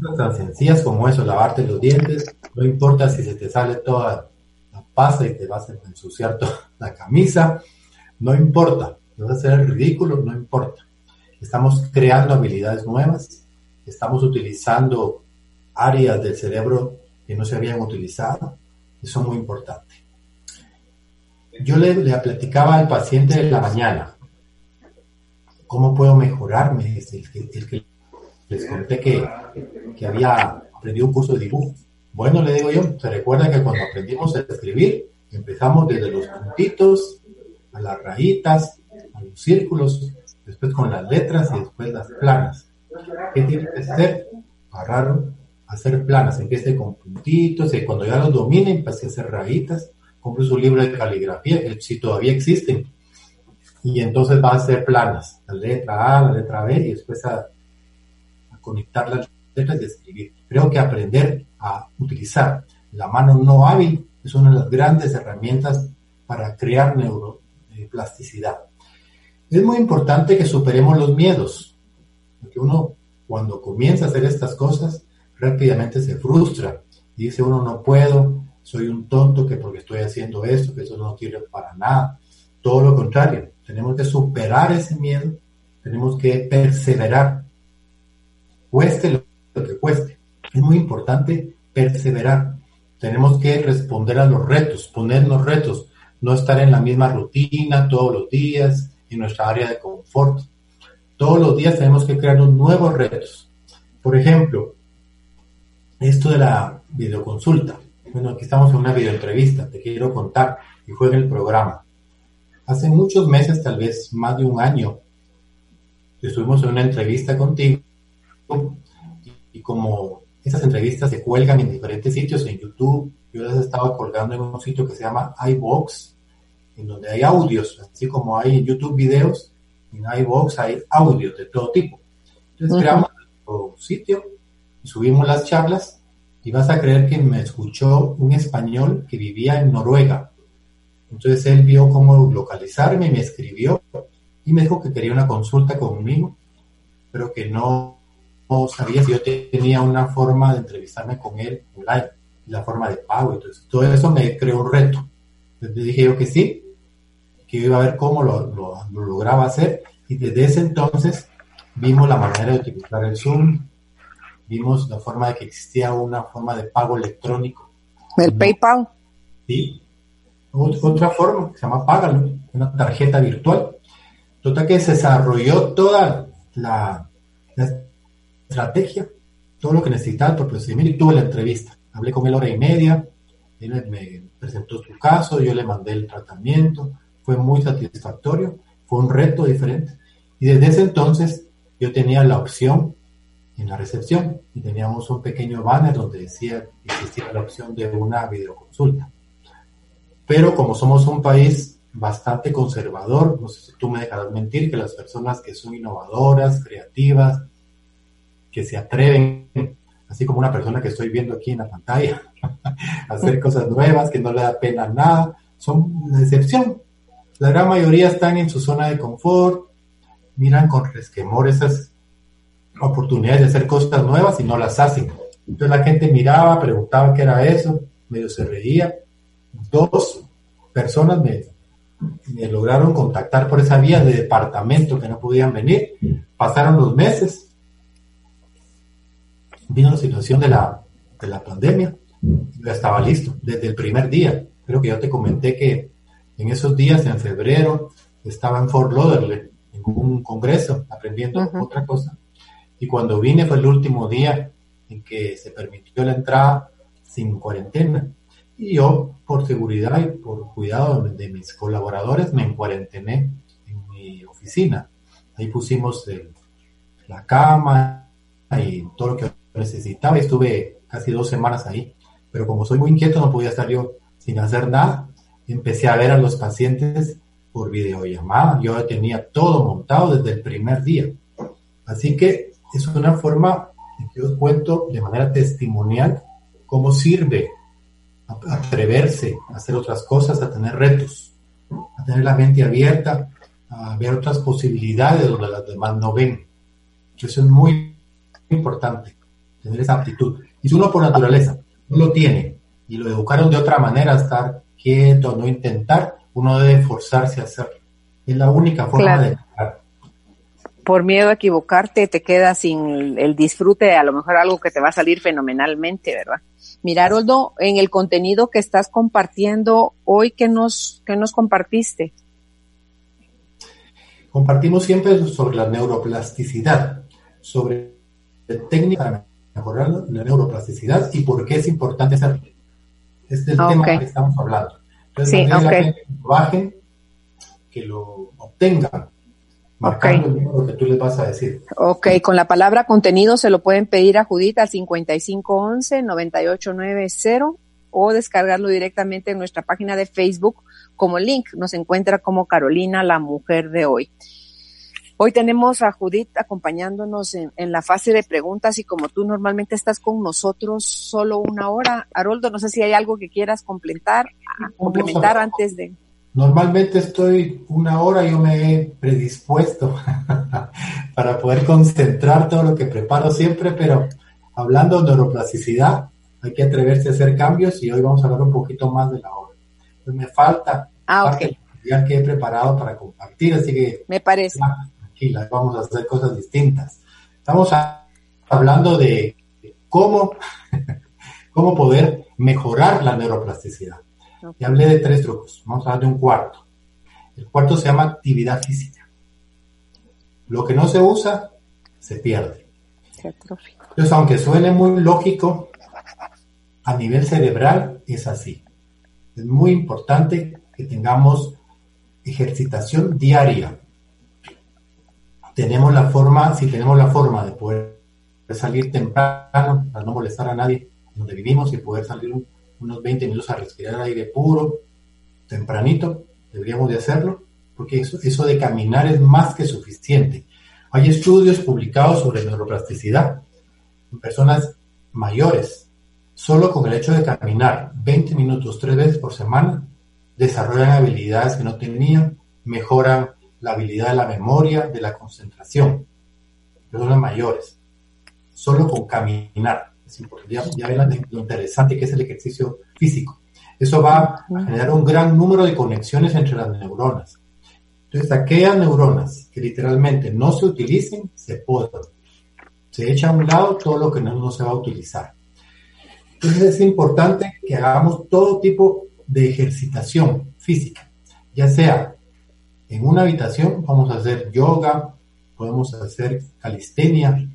Cosas tan sencillas como eso, lavarte los dientes, no importa si se te sale toda la pasta y te vas a ensuciar toda la camisa, no importa, no vas a el ridículo, no importa. Estamos creando habilidades nuevas, estamos utilizando áreas del cerebro que no se habían utilizado, eso es muy importante. Yo le, platicaba al paciente de la mañana, ¿Cómo puedo mejorarme? El que, les conté que, que había aprendido un curso de dibujo. Bueno, le digo yo, se recuerda que cuando aprendimos a escribir, empezamos desde los puntitos, a las rayitas, a los círculos, después con las letras y después las planas. ¿Qué tiene que hacer? Agarrar, hacer planas, empiece con puntitos y cuando ya los dominen, empiece a hacer rayitas, compre su libro de caligrafía, si todavía existen, y entonces va a hacer planas, la letra A, la letra B, y después a conectar las letras y escribir. Creo que aprender a utilizar la mano no hábil es una de las grandes herramientas para crear neuroplasticidad. Es muy importante que superemos los miedos, porque uno cuando comienza a hacer estas cosas rápidamente se frustra y dice uno no puedo, soy un tonto que porque estoy haciendo esto, que eso no sirve para nada. Todo lo contrario, tenemos que superar ese miedo, tenemos que perseverar, cueste lo que cueste. Es muy importante perseverar. Tenemos que responder a los retos, ponernos retos, no estar en la misma rutina todos los días, en nuestra área de confort. Todos los días tenemos que crear nuevos retos. Por ejemplo, esto de la videoconsulta. Bueno, aquí estamos en una videoentrevista, te quiero contar, y fue en el programa. Hace muchos meses, tal vez más de un año, estuvimos en una entrevista contigo y, como esas entrevistas se cuelgan en diferentes sitios, en YouTube, yo las estaba colgando en un sitio que se llama iBox, en donde hay audios, así como hay en YouTube videos, en iBox hay audios de todo tipo. Entonces creamos nuestro sitio subimos las charlas y vas a creer que me escuchó un español que vivía en Noruega. Entonces él vio cómo localizarme, me escribió y me dijo que quería una consulta conmigo, pero que no, sabía si yo tenía una forma de entrevistarme con él online, la forma de pago. Entonces todo eso me creó un reto. Entonces dije yo que sí, que iba a ver cómo lo, lo, lograba hacer y desde ese entonces vimos la manera de utilizar el Zoom, vimos la forma de que existía una forma de pago electrónico. ¿El PayPal? Sí. Otra forma que se llama Págalo, una tarjeta virtual. Total que se desarrolló toda la, estrategia, todo lo que necesitaba por procedimiento y tuve la entrevista. Hablé con él hora y media, él me presentó su caso, yo le mandé el tratamiento, fue muy satisfactorio, fue un reto diferente. Y desde ese entonces yo tenía la opción en la recepción y teníamos un pequeño banner donde decía que existía la opción de una videoconsulta. Pero como somos un país bastante conservador, no sé si tú me dejarás mentir, que las personas que son innovadoras, creativas, que se atreven, así como una persona que estoy viendo aquí en la pantalla, a hacer cosas nuevas, que no le da pena nada, son la excepción. La gran mayoría están en su zona de confort, miran con resquemor esas oportunidades de hacer cosas nuevas y no las hacen. Entonces la gente miraba, preguntaba qué era eso, medio se reía. Dos personas me, lograron contactar por esa vía de departamento que no podían venir. Pasaron los meses. Vino la situación de la, de la pandemia. Ya estaba listo desde el primer día. Creo que yo te comenté que en esos días, en febrero, estaba en Fort Lauderdale, en un congreso, aprendiendo otra cosa y cuando vine fue el último día en que se permitió la entrada sin cuarentena. Y yo, por seguridad y por cuidado de mis colaboradores, me encuarentené en mi oficina. Ahí pusimos la cama y todo lo que necesitaba. Estuve casi dos semanas ahí. Pero como soy muy inquieto, no podía estar yo sin hacer nada. Empecé a ver a los pacientes por videollamada. Yo tenía todo montado desde el primer día. Así que es una forma que yo cuento de manera testimonial cómo sirve atreverse a hacer otras cosas, a tener retos, a tener la mente abierta, a ver otras posibilidades donde las demás no ven. Eso es muy importante, tener esa aptitud. Y si uno por naturaleza no lo tiene y lo educaron de otra manera, estar quieto, no intentar, uno debe forzarse a hacerlo. Es la única forma de por miedo a equivocarte te quedas sin el disfrute de a lo mejor algo que te va a salir fenomenalmente, ¿verdad? Mira, Haroldo, en el contenido que estás compartiendo hoy, ¿qué nos, qué nos compartiste? Compartimos siempre sobre la neuroplasticidad, sobre técnica para mejorar la neuroplasticidad y por qué es importante hacerlo. Este es el tema que estamos hablando. Entonces, sí, okay. que lo bajen, que lo obtengan, marcando el número que tú les vas a decir. Ok, con la palabra contenido se lo pueden pedir a Judith al 5511-9890 o descargarlo directamente en nuestra página de Facebook como link. Nos encuentra como Carolina, la mujer de hoy. Hoy tenemos a Judith acompañándonos en, en, la fase de preguntas y como tú normalmente estás con nosotros solo una hora, Haroldo, no sé si hay algo que quieras complementar, complementar antes de... Normalmente estoy una hora, yo me he predispuesto para poder concentrar todo lo que preparo siempre, pero hablando de neuroplasticidad, hay que atreverse a hacer cambios y hoy vamos a hablar un poquito más de la hora. Entonces me falta ah, okay. ya que he preparado para compartir, así que... Me parece. Tranquila, vamos a hacer cosas distintas. Estamos a, hablando de cómo, cómo poder mejorar la neuroplasticidad. Okay. Ya hablé de tres trucos, vamos a hablar de un cuarto. El cuarto se llama actividad física. Lo que no se usa, se pierde. Entonces, aunque suene muy lógico, a nivel cerebral es así. Es muy importante que tengamos ejercitación diaria. Tenemos la forma, si tenemos la forma de poder salir temprano para no molestar a nadie donde vivimos y poder salir unos 20 minutos a respirar aire puro, tempranito, deberíamos de hacerlo, porque eso, eso de caminar es más que suficiente. Hay estudios publicados sobre neuroplasticidad en personas mayores Solo con el hecho de caminar 20 minutos tres veces por semana, desarrollan habilidades que no tenían, mejoran la habilidad de la memoria, de la concentración. Personas mayores. Solo con caminar. Ya, ya ven lo interesante que es el ejercicio físico. Eso va a generar un gran número de conexiones entre las neuronas. Entonces, aquellas neuronas que literalmente no se utilicen, se podan. Se echa a un lado todo lo que no, no se va a utilizar. Entonces es importante que hagamos todo tipo de ejercitación física, ya sea en una habitación, vamos a hacer yoga, podemos hacer calistenia,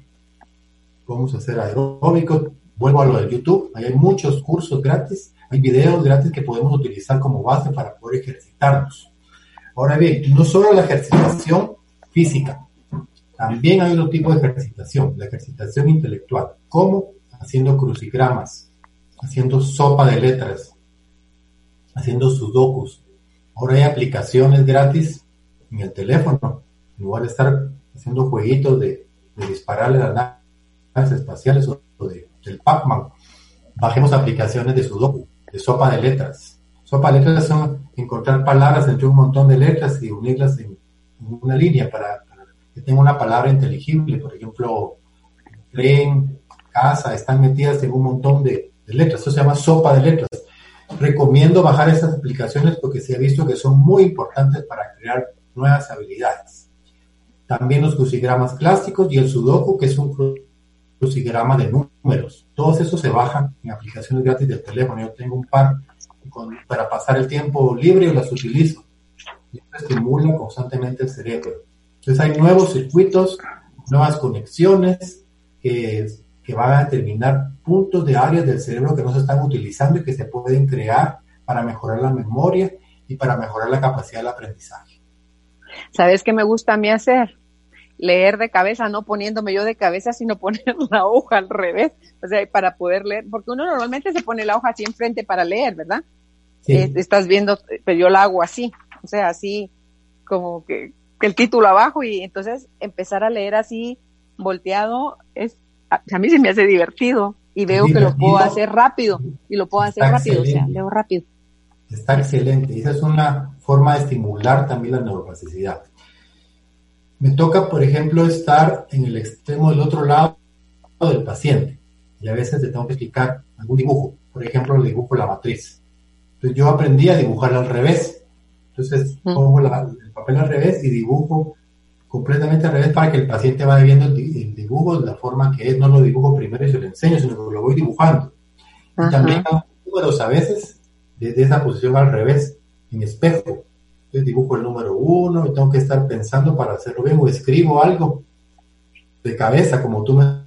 podemos hacer aeróbico, vuelvo a lo de YouTube, hay muchos cursos gratis, hay videos gratis que podemos utilizar como base para poder ejercitarnos. Ahora bien, no solo la ejercitación física, también hay otro tipo de ejercitación, la ejercitación intelectual, como haciendo crucigramas, haciendo sopa de letras, haciendo sudokus. Ahora hay aplicaciones gratis en el teléfono. En lugar de estar haciendo jueguitos de, dispararle a las naves espaciales o de, del Pac-Man, bajemos aplicaciones de sudoku, de sopa de letras. Sopa de letras son encontrar palabras entre un montón de letras y unirlas en, una línea para, para, que tenga una palabra inteligible. Por ejemplo, tren, casa, están metidas en un montón de, de letras. Eso se llama sopa de letras. Recomiendo bajar estas aplicaciones porque se ha visto que son muy importantes para crear nuevas habilidades. También los crucigramas clásicos y el sudoku, que es un crucigrama de números. Todos esos se bajan en aplicaciones gratis del teléfono. Yo tengo un par para pasar el tiempo libre y las utilizo. Estimula constantemente el cerebro. Entonces hay nuevos circuitos, nuevas conexiones que que van a determinar puntos de áreas del cerebro que no se están utilizando y que se pueden crear para mejorar la memoria y para mejorar la capacidad del aprendizaje. ¿Sabes qué me gusta a mí hacer? Leer de cabeza, no poniéndome yo de cabeza, sino poner la hoja al revés, o sea, para poder leer, porque uno normalmente se pone la hoja así enfrente para leer, ¿verdad? Sí. Eh, estás viendo, pero yo la hago así, o sea, así como que, que el título abajo y entonces empezar a leer así volteado es a mí se me hace divertido y veo que lo puedo hacer rápido y lo puedo hacer rápido, o sea, leo rápido. Está excelente. Y esa es una forma de estimular también la neuroplasticidad. Me toca, por ejemplo, estar en el extremo del otro lado del paciente y a veces te tengo que explicar algún dibujo. Por ejemplo, el dibujo la matriz. Entonces yo aprendí a dibujar al revés. Entonces pongo la, el papel al revés y dibujo completamente al revés para que el paciente vaya viendo el, dibujo de la forma que es, no lo dibujo primero y se lo enseño, sino que lo voy dibujando. Y también números a veces desde esa posición al revés, en espejo. Entonces dibujo el número uno y tengo que estar pensando para hacerlo bien o escribo algo de cabeza, como tú me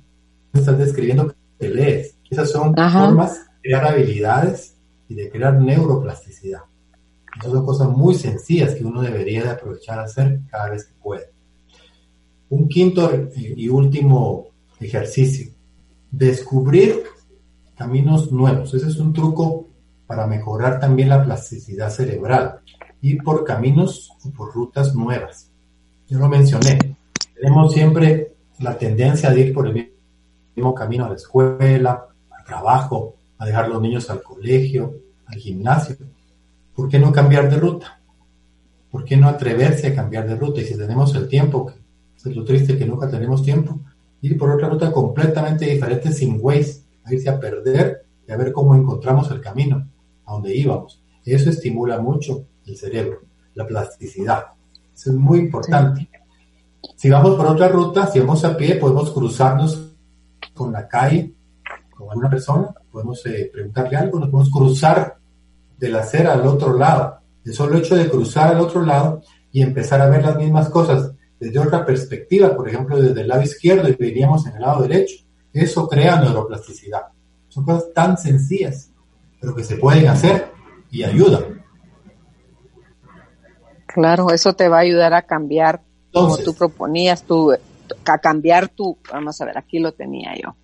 estás describiendo que lees. Esas son formas de crear habilidades y de crear neuroplasticidad. Esas son cosas muy sencillas que uno debería de aprovechar a hacer cada vez que puede. Un quinto y último ejercicio, descubrir caminos nuevos. Ese es un truco para mejorar también la plasticidad cerebral y por caminos y por rutas nuevas. Yo lo mencioné, tenemos siempre la tendencia de ir por el mismo camino a la escuela, al trabajo, a dejar los niños al colegio, al gimnasio. ¿Por qué no cambiar de ruta? ¿Por qué no atreverse a cambiar de ruta? Y si tenemos el tiempo, es lo triste que nunca tenemos tiempo, ir por otra ruta completamente diferente sin Waze, a irse a perder y a ver cómo encontramos el camino a donde íbamos. Eso estimula mucho el cerebro, la plasticidad. Eso es muy importante. Si vamos por otra ruta, si vamos a pie, podemos cruzarnos con la calle, con alguna persona, podemos eh, preguntarle algo, nos podemos cruzar de la acera al otro lado. El solo hecho de cruzar al otro lado y empezar a ver las mismas cosas desde otra perspectiva, por ejemplo, desde el lado izquierdo y veríamos en el lado derecho, eso crea neuroplasticidad. Son cosas tan sencillas, pero que se pueden hacer y ayudan. Claro, eso te va a ayudar a cambiar, como tú proponías, tu, a cambiar tu, vamos a ver, aquí lo tenía yo,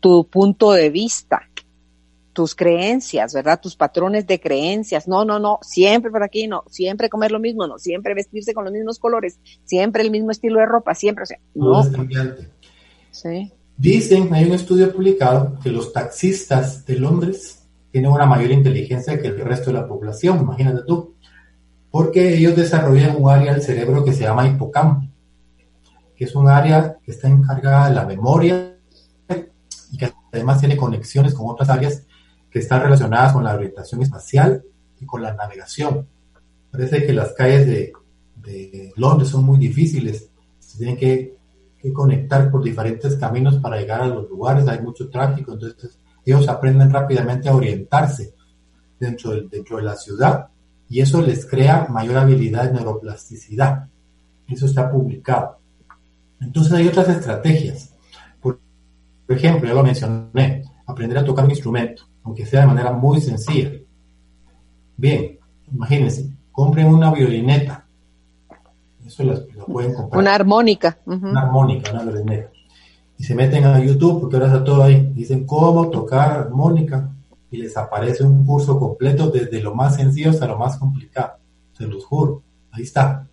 tu punto de vista, tus creencias, ¿verdad? Tus patrones de creencias. No, no, no, siempre por aquí, no, siempre comer lo mismo, no, siempre vestirse con los mismos colores, siempre el mismo estilo de ropa, siempre, o sea, no. Sí. Dicen, hay un estudio publicado que los taxistas de Londres tienen una mayor inteligencia que el resto de la población, imagínate tú, porque ellos desarrollan un área del cerebro que se llama hipocampo, que es un área que está encargada de la memoria y que además tiene conexiones con otras áreas que están relacionadas con la orientación espacial y con la navegación. Parece que las calles de, de Londres son muy difíciles, se tienen que que conectar por diferentes caminos para llegar a los lugares, hay mucho tráfico, entonces ellos aprenden rápidamente a orientarse dentro de, dentro de la ciudad y eso les crea mayor habilidad de neuroplasticidad. Eso está publicado. Entonces hay otras estrategias. Por, ejemplo, ya lo mencioné, aprender a tocar un instrumento, aunque sea de manera muy sencilla. Bien, imagínense, compren una violineta eso lo pueden comprar. Una armónica. Una armónica, una violineta. Y se meten a YouTube, porque ahora está todo ahí. Dicen cómo tocar armónica. Y les aparece un curso completo desde lo más sencillo hasta lo más complicado. Se los juro. Ahí está.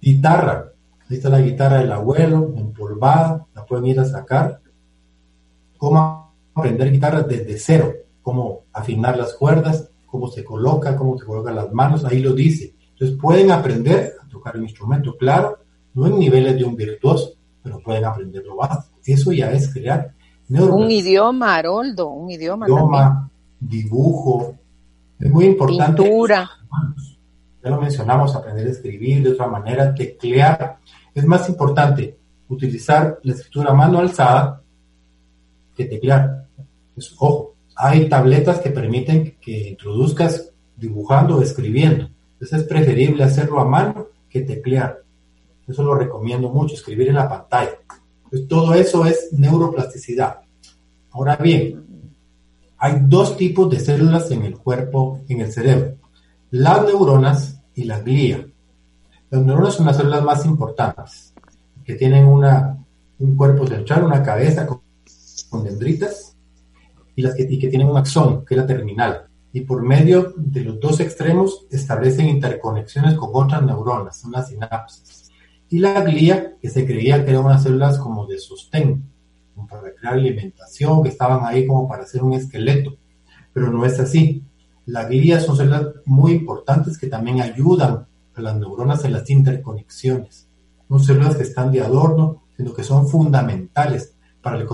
Guitarra. Ahí está la guitarra del abuelo, empolvada. La pueden ir a sacar. Cómo aprender guitarra desde cero. Cómo afinar las cuerdas. Cómo se coloca, cómo se colocan las manos. Ahí lo dice. Entonces pueden aprender tocar un instrumento, claro, no en niveles de un virtuoso, pero pueden aprender lo básico. Eso ya es crear un idioma, Haroldo, un idioma. Idioma, dibujo, es muy importante. Pintura. Ya lo mencionamos, aprender a escribir de otra manera, teclear. Es más importante utilizar la escritura a mano alzada que teclear. Pues, ojo, hay tabletas que permiten que introduzcas dibujando o escribiendo. Entonces es preferible hacerlo a mano teclear. Eso lo recomiendo mucho, escribir en la pantalla. Todo eso es neuroplasticidad. Ahora bien, hay dos tipos de células en el cuerpo, en el cerebro. Las neuronas y la glía. Las neuronas son las células más importantes, que tienen una, un cuerpo central, una cabeza con, dendritas, y las que, y que tienen un axón, que es la terminal y por medio de los dos extremos establecen interconexiones con otras neuronas, unas sinapsis. Y la glía, que se creía que eran unas células como de sostén, como para crear alimentación, que estaban ahí como para hacer un esqueleto, pero no es así. La glía son células muy importantes que también ayudan a las neuronas en las interconexiones. No células que están de adorno, sino que son fundamentales para el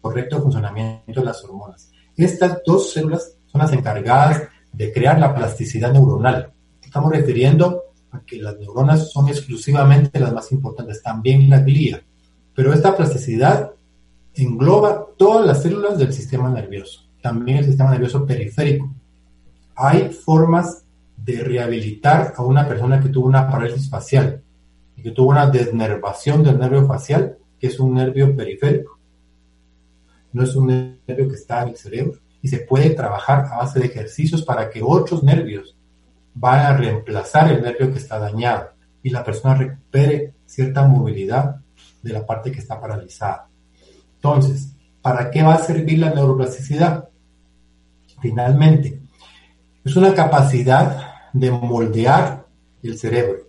correcto funcionamiento de las hormonas. Estas dos células son las encargadas de crear la plasticidad neuronal. Estamos refiriendo que las neuronas son exclusivamente las más importantes, también la glía. Pero esta plasticidad engloba todas las células del sistema nervioso, también el sistema nervioso periférico. Hay formas de rehabilitar a una persona que tuvo una parálisis facial y que tuvo una desnervación del nervio facial, que es un nervio periférico. no es un nervio que está en el cerebro y se puede trabajar a base de ejercicios para que otros nervios van a reemplazar el nervio que está dañado y la persona recupere cierta movilidad de la parte que está paralizada. Entonces, ¿para qué va a servir la neuroplasticidad? Finalmente, es una capacidad de moldear el cerebro.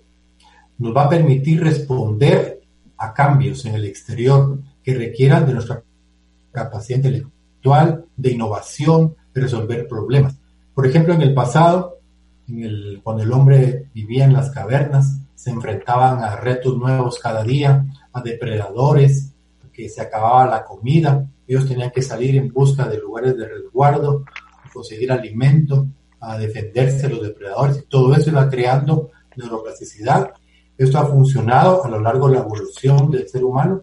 Nos va a permitir responder a cambios en el exterior que requieran de nuestra capacidad intelectual, de innovación, de resolver problemas. Por ejemplo, en el pasado, cuando el hombre vivía en las cavernas, se enfrentaban a retos nuevos cada día, a depredadores, que se acababa la comida, ellos tenían que salir en busca de lugares de resguardo, conseguir alimento, a defenderse de los depredadores, y todo eso iba creando neuroplasticidad. Esto ha funcionado a lo largo de la evolución del ser humano,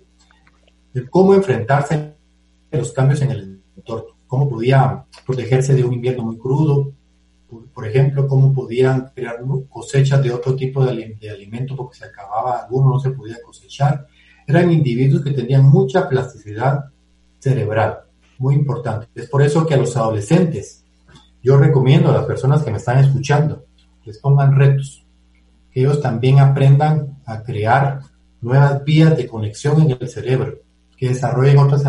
de cómo enfrentarse a los cambios en el entorno, cómo podía protegerse de un invierno muy crudo, por, ejemplo, cómo podían crear cosechas de otro tipo de, de alimento porque se acababa, alguno no se podía cosechar. Eran individuos que tenían mucha plasticidad cerebral, muy importante. Es por eso que a los adolescentes, yo recomiendo a las personas que me están escuchando, les pongan retos, que ellos también aprendan a crear nuevas vías de conexión en el cerebro, que desarrollen otras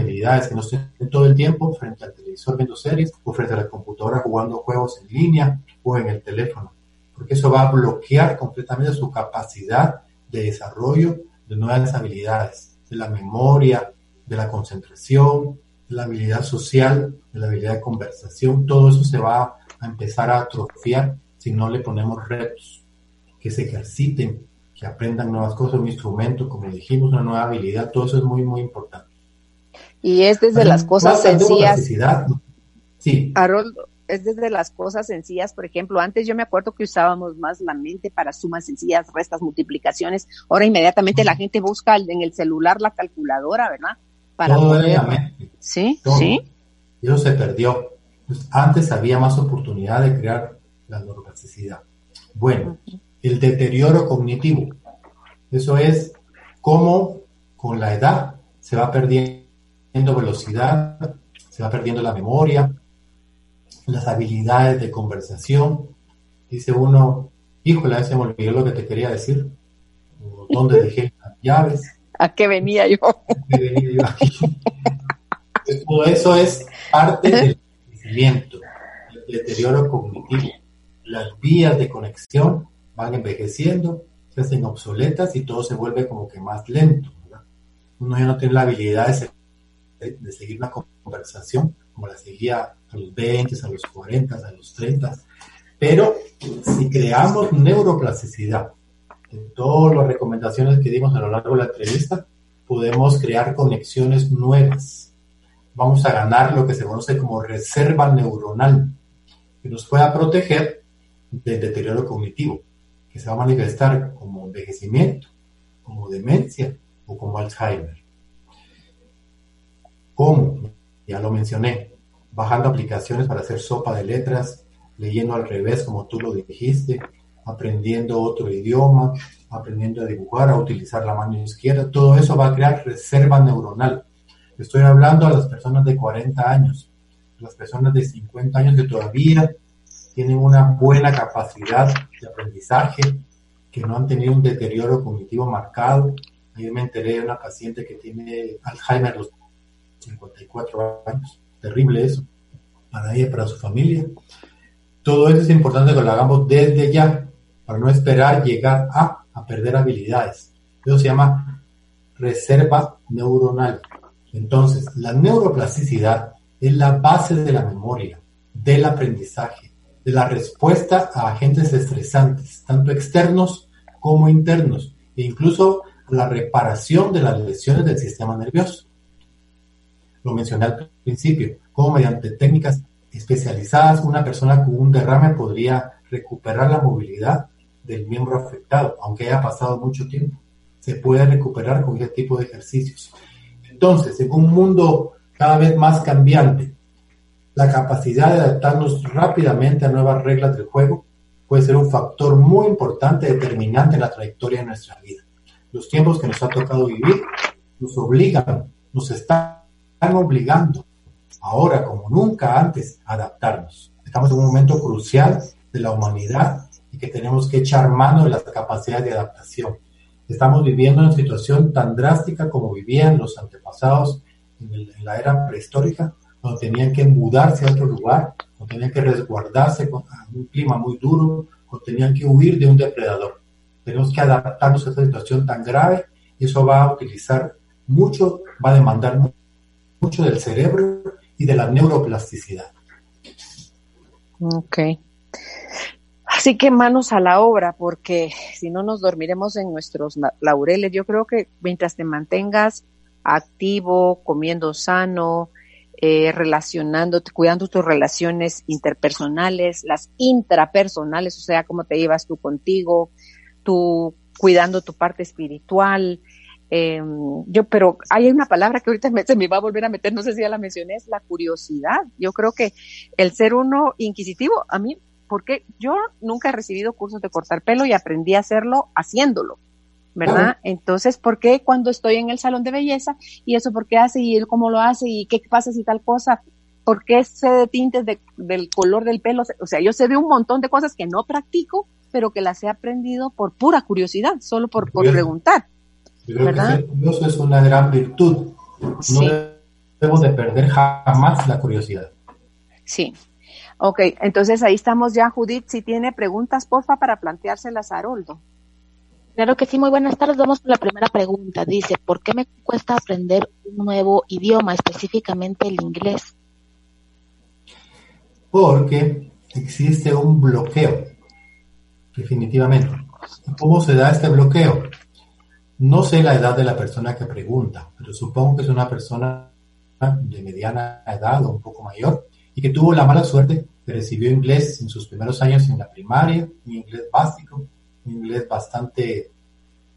habilidades, que no estén todo el tiempo frente al televisor viendo series o frente a la computadora jugando juegos en línea o en el teléfono, porque eso va a bloquear completamente su capacidad de desarrollo de nuevas habilidades, de la memoria, de la concentración, de la habilidad social, de la habilidad de conversación, todo eso se va a empezar a atrofiar si no le ponemos retos, que se ejerciten, que aprendan nuevas cosas, un instrumento, como dijimos, una nueva habilidad, todo eso es muy, muy importante. Y es desde las cosas sencillas. Sí. Haroldo, es desde las cosas sencillas. Por ejemplo, antes yo me acuerdo que usábamos más la mente para sumas sencillas, restas, multiplicaciones. Ahora inmediatamente la gente busca en el celular la calculadora, ¿verdad? Para Todo poder... la mente. Sí, sí. Y eso se perdió. Pues antes había más oportunidad de crear la neuroplasticidad. Bueno, el deterioro cognitivo. Eso es cómo con la edad se va perdiendo velocidad, se va perdiendo la memoria, las habilidades de conversación. Dice uno, híjole, se me olvidó lo que te quería decir. ¿Dónde dejé las llaves? ¿A qué venía yo? Todo eso es parte del crecimiento, el deterioro cognitivo. Las vías de conexión van envejeciendo, se hacen obsoletas y todo se vuelve como que más lento. Uno ya no tiene la habilidad de, de seguir una conversación como la seguía a los 20, a los 40, a los 30. Pero si creamos neuroplasticidad, en todas las recomendaciones que dimos a lo largo de la entrevista, podemos crear conexiones nuevas. Vamos a ganar lo que se conoce como reserva neuronal, que nos pueda proteger del deterioro cognitivo, que se va a manifestar como envejecimiento, como demencia o como Alzheimer. ¿Cómo? Ya lo mencioné, bajando aplicaciones para hacer sopa de letras, leyendo al revés como tú lo dijiste, aprendiendo otro idioma, aprendiendo a dibujar, a utilizar la mano izquierda, todo eso va a crear reserva neuronal. Estoy hablando a las personas de 40 años, las personas de 50 años que todavía tienen una buena capacidad de aprendizaje, que no han tenido un deterioro cognitivo marcado. Ayer me enteré de una paciente que tiene Alzheimer a los 54 años. Terrible eso, para ella, para su familia. Todo eso es importante que lo hagamos desde ya, para no esperar llegar a a perder habilidades. Eso se llama reserva neuronal. Entonces, la neuroplasticidad es la base de la memoria, del aprendizaje, de la respuesta a agentes estresantes, tanto externos como internos, e incluso la reparación de las lesiones del sistema nervioso. Lo mencioné al principio, como mediante técnicas especializadas una persona con un derrame podría recuperar la movilidad del miembro afectado, aunque haya pasado mucho tiempo. Se puede recuperar con este tipo de ejercicios. Entonces, en un mundo cada vez más cambiante, la capacidad de adaptarnos rápidamente a nuevas reglas del juego puede ser un factor muy importante, determinante en la trayectoria de nuestra vida. Los tiempos que nos ha tocado vivir nos obligan, nos están obligando ahora como nunca antes a adaptarnos. Estamos en un momento crucial de la humanidad y que tenemos que echar mano de las capacidades de adaptación. Estamos viviendo una situación tan drástica como vivían los antepasados en, la era prehistórica, donde tenían que mudarse a otro lugar, donde tenían que resguardarse con un clima muy duro, o tenían que huir de un depredador. Tenemos que adaptarnos a esta situación tan grave y eso va a utilizar mucho, va a demandar mucho del cerebro y de la neuroplasticidad. Ok. Así que manos a la obra, porque si no nos dormiremos en nuestros laureles. Yo creo que mientras te mantengas activo, comiendo sano, eh, relacionándote, cuidando tus relaciones interpersonales, las intrapersonales, o sea, cómo te llevas tú contigo, tú cuidando tu parte espiritual. Eh, yo, pero hay una palabra que ahorita me, se me va a volver a meter, no sé si ya la mencioné, es la curiosidad. Yo creo que el ser uno inquisitivo, a mí porque yo nunca he recibido cursos de cortar pelo y aprendí a hacerlo haciéndolo, ¿verdad? Entonces, ¿por qué cuando estoy en el salón de belleza y eso por qué hace y él cómo lo hace y qué pasa si tal cosa? ¿Por qué sé de tintes del color del pelo? O sea, yo sé de un montón de cosas que no practico, pero que las he aprendido por pura curiosidad, solo por, preguntar. Yo creo que ser curioso es una gran virtud. No debemos de perder jamás la curiosidad. Sí, Ok, entonces ahí estamos ya, Judith. Si tiene preguntas, porfa, para planteárselas a Haroldo. Claro que sí, muy buenas tardes. Vamos con la primera pregunta. Dice, ¿por qué me cuesta aprender un nuevo idioma, específicamente el inglés? Porque existe un bloqueo, definitivamente. ¿Cómo se da este bloqueo? No sé la edad de la persona que pregunta, pero supongo que es una persona de mediana edad o un poco mayor y que tuvo la mala suerte que recibió inglés en sus primeros años en la primaria, un inglés básico, un inglés bastante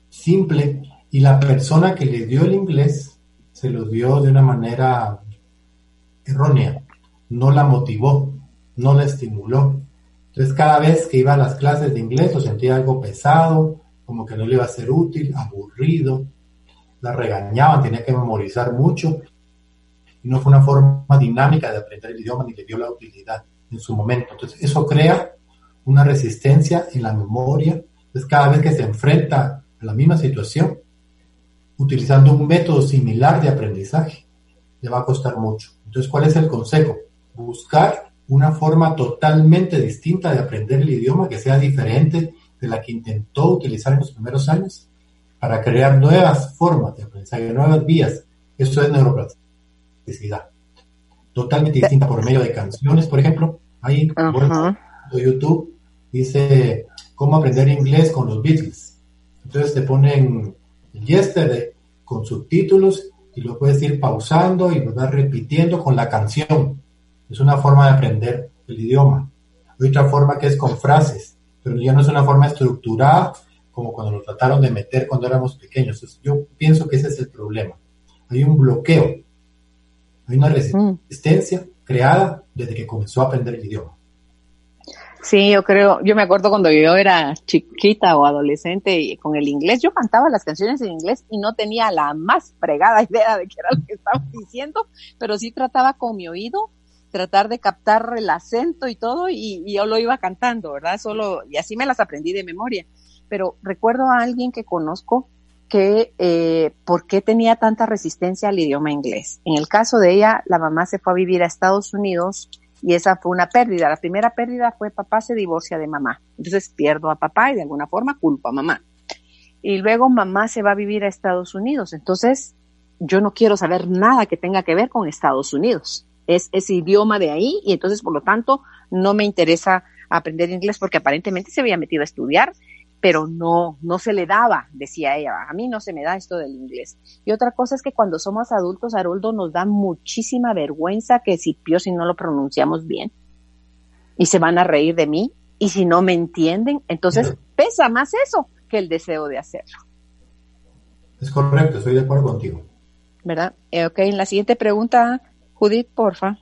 simple, y la persona que le dio el inglés se lo dio de una manera errónea, no la motivó, no la estimuló. Entonces cada vez que iba a las clases de inglés lo sentía algo pesado, como que no le iba a ser útil, aburrido, la regañaban, tenía que memorizar mucho y no fue una forma dinámica de aprender el idioma ni le dio la utilidad en su momento. Entonces, eso crea una resistencia en la memoria. Entonces, cada vez que se enfrenta a la misma situación, utilizando un método similar de aprendizaje, le va a costar mucho. Entonces, ¿cuál es el consejo? Buscar una forma totalmente distinta de aprender el idioma que sea diferente de la que intentó utilizar en los primeros años para crear nuevas formas de aprendizaje, nuevas vías. Eso es neuroplasticidad totalmente distinta por medio de canciones, por ejemplo. Ahí, en YouTube, dice cómo aprender inglés con los Beatles. Entonces te ponen Yesterday con subtítulos y lo puedes ir pausando y lo vas repitiendo con la canción. Es una forma de aprender el idioma. Hay otra forma que es con frases, pero ya no es una forma estructurada como cuando lo trataron de meter cuando éramos pequeños. yo pienso que ese es el problema. Hay un bloqueo hay una mm. resistencia creada desde que comenzó a aprender el idioma. Sí, yo creo, yo me acuerdo cuando yo era chiquita o adolescente y con el inglés, yo cantaba las canciones en inglés y no tenía la más fregada idea de qué era lo que estaban diciendo, pero sí trataba con mi oído, tratar de captar el acento y todo y, yo lo iba cantando, ¿verdad? Solo, y así me las aprendí de memoria. Pero recuerdo a alguien que conozco que eh, por qué tenía tanta resistencia al idioma inglés. En el caso de ella, la mamá se fue a vivir a Estados Unidos y esa fue una pérdida. La primera pérdida fue papá se divorcia de mamá. Entonces pierdo a papá y de alguna forma culpo a mamá. Y luego mamá se va a vivir a Estados Unidos. Entonces yo no quiero saber nada que tenga que ver con Estados Unidos. Es ese idioma de ahí y entonces por lo tanto no me interesa aprender inglés porque aparentemente se había metido a estudiar pero no, no se le daba, decía ella, a mí no se me da esto del inglés. Y otra cosa es que cuando somos adultos, Haroldo, nos da muchísima vergüenza que si pío si no lo pronunciamos bien y se van a reír de mí y si no me entienden, entonces pesa más eso que el deseo de hacerlo. Es correcto, estoy de acuerdo contigo. ¿Verdad? Eh, ok, en la siguiente pregunta, Judith, porfa.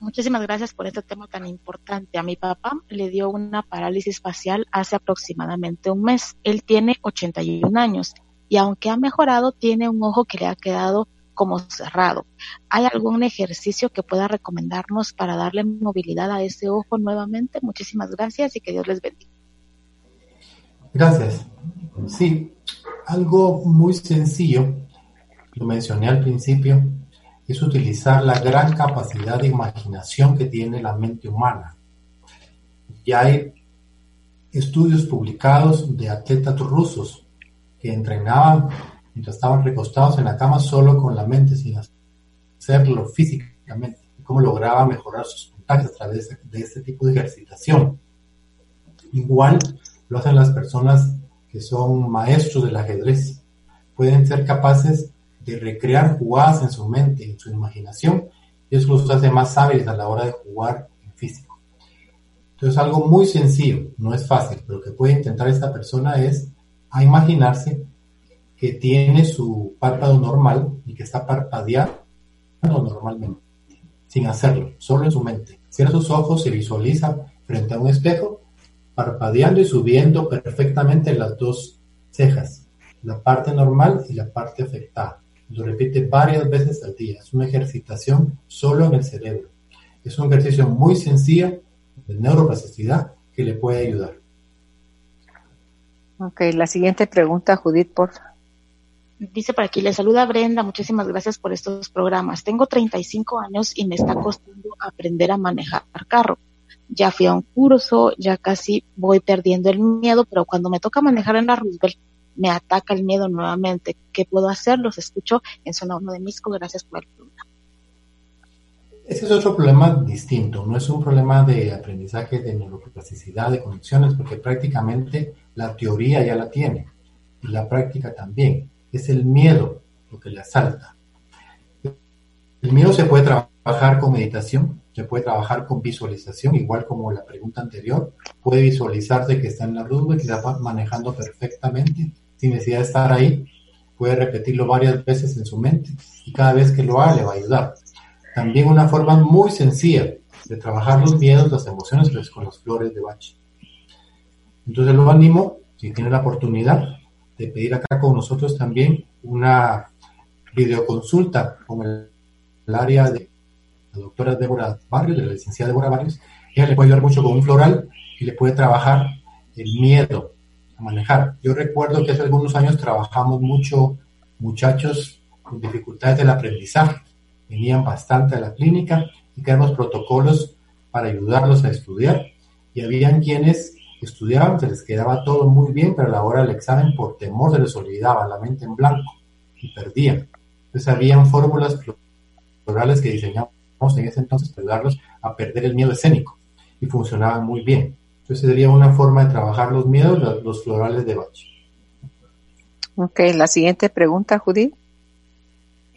Muchísimas gracias por este tema tan importante. A mi papá le dio una parálisis facial hace aproximadamente un mes. Él tiene 81 años y aunque ha mejorado, tiene un ojo que le ha quedado como cerrado. ¿Hay algún ejercicio que pueda recomendarnos para darle movilidad a ese ojo nuevamente? Muchísimas gracias y que Dios les bendiga. Gracias. Sí, algo muy sencillo, lo mencioné al principio, es utilizar la gran capacidad de imaginación que tiene la mente humana. Ya hay estudios publicados de atletas rusos que entrenaban mientras estaban recostados en la cama solo con la mente, sin hacerlo físicamente, y cómo lograban mejorar sus puntajes a través de este tipo de ejercitación. Igual lo hacen las personas que son maestros del ajedrez. Pueden ser capaces de recrear jugadas en su mente, en su imaginación, y eso los hace más hábiles a la hora de jugar en físico. Entonces, algo muy sencillo, no es fácil, pero que puede intentar esta persona es a imaginarse que tiene su párpado normal y que está parpadeando normalmente, sin hacerlo, solo en su mente. Cierra sus ojos, se visualiza frente a un espejo, parpadeando y subiendo perfectamente las dos cejas, la parte normal y la parte afectada. Lo repite varias veces al día. Es una ejercitación solo en el cerebro. Es un ejercicio muy sencillo de neuroplasticidad que le puede ayudar. Ok, la siguiente pregunta, Judith, por Dice por aquí, le saluda Brenda, muchísimas gracias por estos programas. Tengo 35 años y me está costando aprender a manejar carro. Ya fui a un curso, ya casi voy perdiendo el miedo, pero cuando me toca manejar en la Roosevelt, me ataca el miedo nuevamente. ¿Qué puedo hacer? Los escucho en zona 1 de Misco. Gracias por el programa. Ese es otro problema distinto. No es un problema de aprendizaje de neuroplasticidad, de conexiones, porque prácticamente la teoría ya la tiene y la práctica también. Es el miedo lo que le asalta. El miedo se puede trabajar con meditación, se puede trabajar con visualización, igual como la pregunta anterior. Puede visualizarse que está en la luz, que está manejando perfectamente sin necesidad de estar ahí. Puede repetirlo varias veces en su mente y cada vez que lo haga le va a ayudar. También una forma muy sencilla de trabajar los miedos, las emociones, es con las flores de bache. Entonces lo animo, si tiene la oportunidad, de pedir acá con nosotros también una videoconsulta con el, área de la doctora Débora Barrios, de la licenciada Débora Barrios. Ella le puede ayudar mucho con un floral y le puede trabajar el miedo, manejar. Yo recuerdo que hace algunos años trabajamos mucho muchachos con dificultades del aprendizaje. Venían bastante a la clínica y creamos protocolos para ayudarlos a estudiar. Y habían quienes estudiaban, se les quedaba todo muy bien, pero a la hora del examen, por temor, se les olvidaba la mente en blanco y perdían. Entonces, habían fórmulas florales que diseñamos en ese entonces para ayudarlos a perder el miedo escénico y funcionaban muy bien. Entonces sería una forma de trabajar los miedos, los, florales de Bach. Ok, la siguiente pregunta, Judith.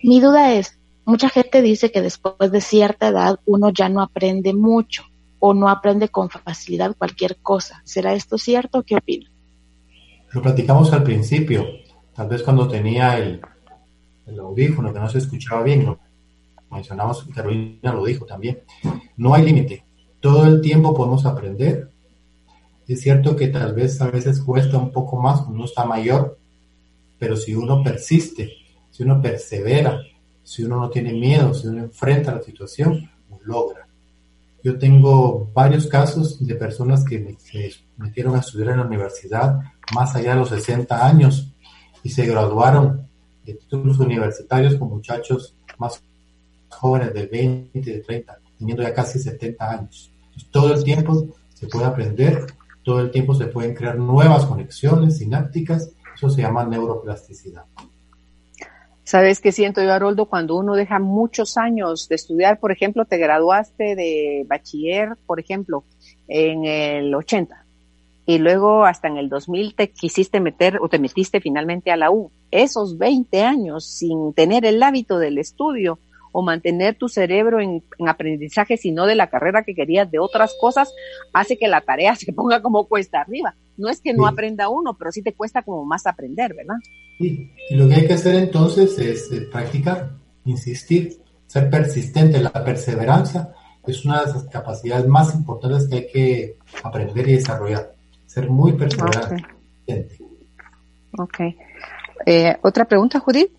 Mi duda es, mucha gente dice que después de cierta edad uno ya no aprende mucho o no aprende con facilidad cualquier cosa. ¿Será esto cierto? ¿Qué opina? Lo platicamos al principio, tal vez cuando tenía el, el audífono que no se escuchaba bien, lo mencionamos, Carolina lo dijo también. No hay límite. Todo el tiempo podemos aprender, es cierto que tal vez a veces cuesta un poco más uno está mayor, pero si uno persiste, si uno persevera, si uno no tiene miedo, si uno enfrenta la situación, lo logra. Yo tengo varios casos de personas que se metieron a estudiar en la universidad más allá de los 60 años y se graduaron de títulos universitarios con muchachos más jóvenes de 20, de 30, teniendo ya casi 70 años. todo el tiempo se puede aprender todo el tiempo se pueden crear nuevas conexiones sinápticas, eso se llama neuroplasticidad. ¿Sabes qué siento yo, Haroldo? Cuando uno deja muchos años de estudiar, por ejemplo, te graduaste de bachiller, por ejemplo, en el 80, y luego hasta en el 2000 te quisiste meter o te metiste finalmente a la U. Esos 20 años sin tener el hábito del estudio, o mantener tu cerebro en, aprendizaje, sino de la carrera que querías, de otras cosas, hace que la tarea se ponga como cuesta arriba. No es que no aprenda uno, pero sí te cuesta como más aprender, ¿verdad? Sí, y lo que hay que hacer entonces es eh, practicar, insistir, ser persistente. La perseverancia es una de las capacidades más importantes que hay que aprender y desarrollar. Ser muy perseverante. Ok. Eh, ¿Otra pregunta, Judith?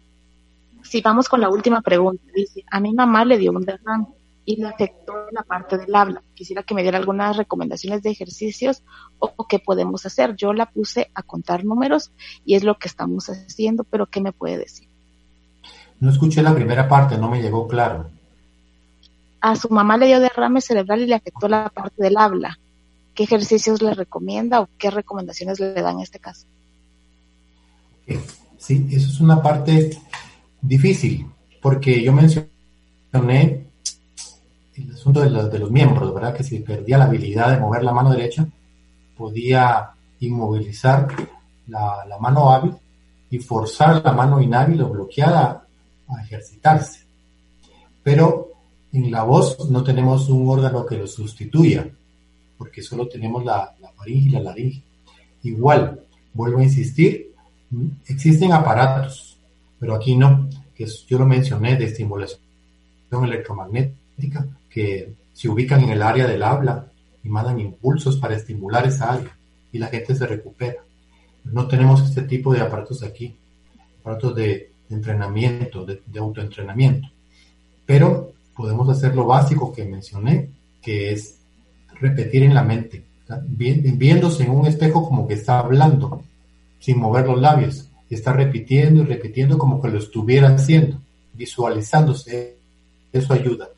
Si vamos con la última pregunta, dice, a mi mamá le dio un derrame y le afectó la parte del habla. Quisiera que me diera algunas recomendaciones de ejercicios o, o, qué podemos hacer. Yo la puse a contar números y es lo que estamos haciendo, pero ¿qué me puede decir? No escuché la primera parte, no me llegó claro. A su mamá le dio derrame cerebral y le afectó la parte del habla. ¿Qué ejercicios le recomienda o qué recomendaciones le dan en este caso? Sí, eso es una parte difícil, porque yo mencioné el asunto de los, de los miembros, ¿verdad? Que si perdía la habilidad de mover la mano derecha, podía inmovilizar la, la mano hábil y forzar la mano inhábil o bloqueada a ejercitarse. Pero en la voz no tenemos un órgano que lo sustituya, porque solo tenemos la, la faringe y la laringe. Igual, vuelvo a insistir, existen aparatos, pero aquí no, que yo lo mencioné de estimulación electromagnética, que se ubican en el área del habla y mandan impulsos para estimular esa área y la gente se recupera. No tenemos este tipo de aparatos aquí, aparatos de, entrenamiento, de, de, autoentrenamiento. Pero podemos hacer lo básico que mencioné, que es repetir en la mente, viéndose en un espejo como que está hablando, sin mover los labios, y está repitiendo y repitiendo como que lo estuviera haciendo, visualizándose. Eso ayuda,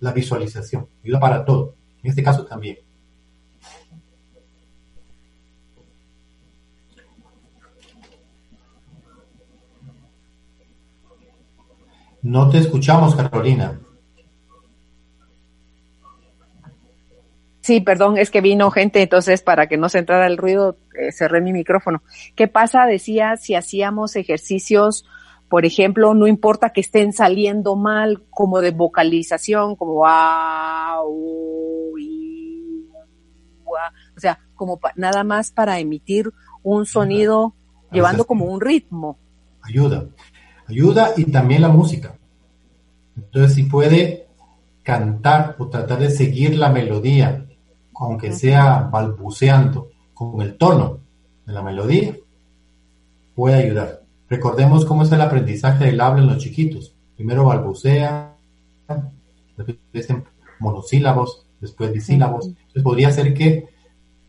la visualización, ayuda para todo, en este caso también. No te escuchamos, Carolina. Sí, perdón, es que vino gente, entonces para que no se entrara el ruido, eh, cerré mi micrófono. ¿Qué pasa? Decía si hacíamos ejercicios, por ejemplo, no importa que estén saliendo mal, como de vocalización, como wow, o sea, como nada más para emitir un sonido llevando como un ritmo. Ayuda, ayuda y también la música. Entonces, si puede cantar o tratar de seguir la melodía aunque sea balbuceando con el tono de la melodía, puede ayudar. Recordemos cómo es el aprendizaje del habla en los chiquitos. Primero balbucea, después en monosílabos, después disílabos. Entonces podría ser que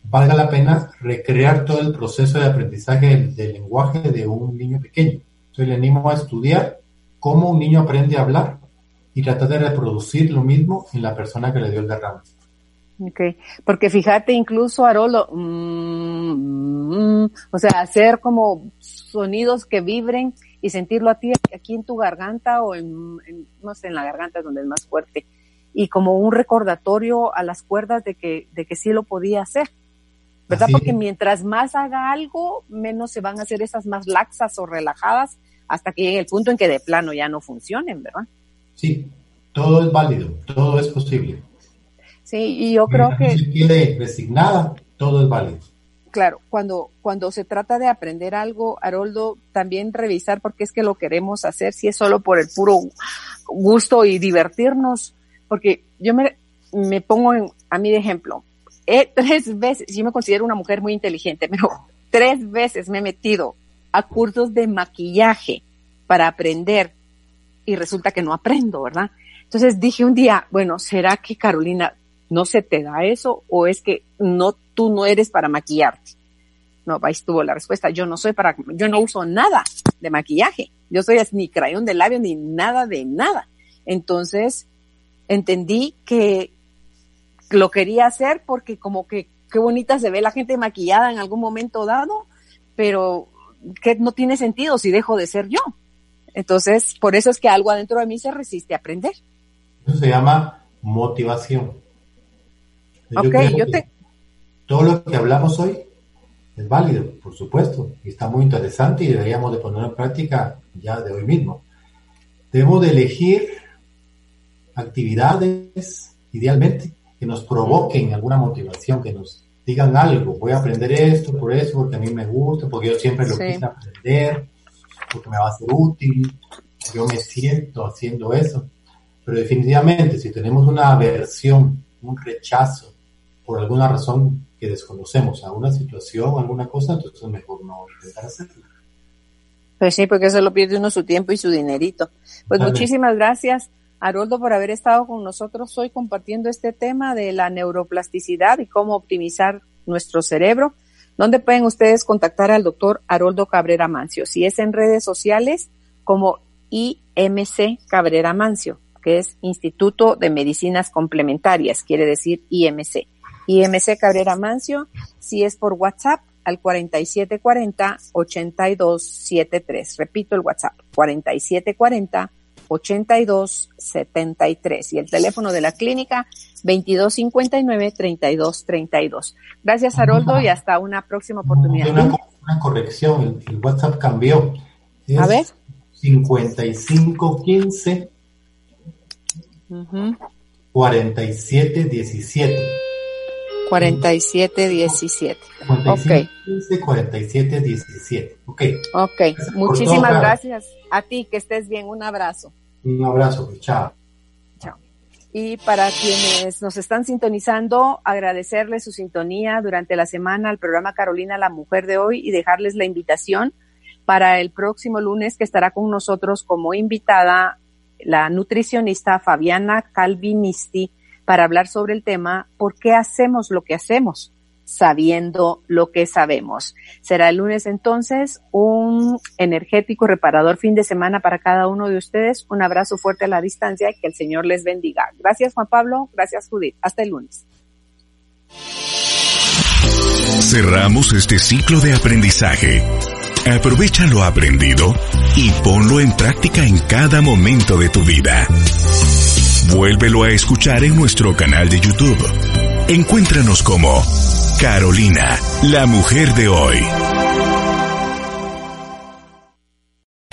valga la pena recrear todo el proceso de aprendizaje del, del lenguaje de un niño pequeño. Entonces le animo a estudiar cómo un niño aprende a hablar y tratar de reproducir lo mismo en la persona que le dio el derrame. Okay, porque fíjate incluso Arolo, mmm, mmm, o sea, hacer como sonidos que vibren y sentirlo a ti aquí en tu garganta o en, en, no sé, en la garganta donde es más fuerte y como un recordatorio a las cuerdas de que, de que sí lo podía hacer, ¿verdad? Así. Porque mientras más haga algo, menos se van a hacer esas más laxas o relajadas hasta que llegue el punto en que de plano ya no funcionen, ¿verdad? Sí, todo es válido, todo es posible. Sí, y yo creo que... Si quede resignada, todo es válido. Claro, cuando, cuando se trata de aprender algo, Haroldo, también revisar por qué es que lo queremos hacer, si es solo por el puro gusto y divertirnos, porque yo me, me pongo en, a mí de ejemplo, eh, tres veces, yo me considero una mujer muy inteligente, pero tres veces me he metido a cursos de maquillaje para aprender y resulta que no aprendo, ¿verdad? Entonces dije un día, bueno, ¿será que Carolina no se te da eso o es que no tú no eres para maquillarte. No, ahí estuvo la respuesta. Yo no soy para, yo no uso nada de maquillaje. Yo soy ni crayón de labio ni nada de nada. Entonces entendí que lo quería hacer porque como que qué bonita se ve la gente maquillada en algún momento dado, pero que no tiene sentido si dejo de ser yo. Entonces, por eso es que algo adentro de mí se resiste a aprender. Eso se llama motivación. Yo ok, yo te... Todo lo que hablamos hoy es válido, por supuesto, y está muy interesante y deberíamos de ponerlo en práctica ya de hoy mismo. Debemos de elegir actividades, idealmente, que nos provoquen alguna motivación, que nos digan algo. Voy a aprender esto, por eso, porque a mí me gusta, porque yo siempre lo sí. quise aprender, porque me va a ser útil, yo me siento haciendo eso. Pero definitivamente, si tenemos una aversión, un rechazo por alguna razón que desconocemos a una situación, alguna cosa, entonces es mejor no intentar hacerlo. Pues sí, porque eso lo pierde uno su tiempo y su dinerito. Pues muchísimas gracias, Haroldo, por haber estado con nosotros hoy compartiendo este tema de la neuroplasticidad y cómo optimizar nuestro cerebro. ¿Dónde pueden ustedes contactar al doctor Haroldo Cabrera Mancio? Si es en redes sociales, como IMC Cabrera Mancio, que es Instituto de Medicinas Complementarias, quiere decir IMC. IMC Cabrera Mancio, si es por WhatsApp, al 4740-8273. Repito el WhatsApp, 4740-8273. Y el teléfono de la clínica, 2259-3232. Gracias, Haroldo, y hasta una próxima oportunidad. Una, una corrección, el, el WhatsApp cambió. Es A ver. 5515 Ujú. 4717. 4717. Ok, 5515 4717. Ok. ok. Muchísimas gracias a ti, que estés bien. Un abrazo. Un abrazo, pues, chao. Y para quienes nos están sintonizando, agradecerles su sintonía durante la semana al programa Carolina la Mujer de hoy y dejarles la invitación para el próximo lunes que estará con nosotros como invitada la nutricionista Fabiana Calvinisti para hablar sobre el tema ¿Por qué hacemos lo que hacemos? sabiendo lo que sabemos. Será el lunes entonces un energético reparador fin de semana para cada uno de ustedes. Un abrazo fuerte a la distancia y que el Señor les bendiga. Gracias Juan Pablo, gracias Judith. Hasta el lunes. Cerramos este ciclo de aprendizaje. Aprovecha lo aprendido y ponlo en práctica en cada momento de tu vida. Vuélvelo a escuchar en nuestro canal de YouTube. Encuéntranos como Carolina, la mujer de hoy.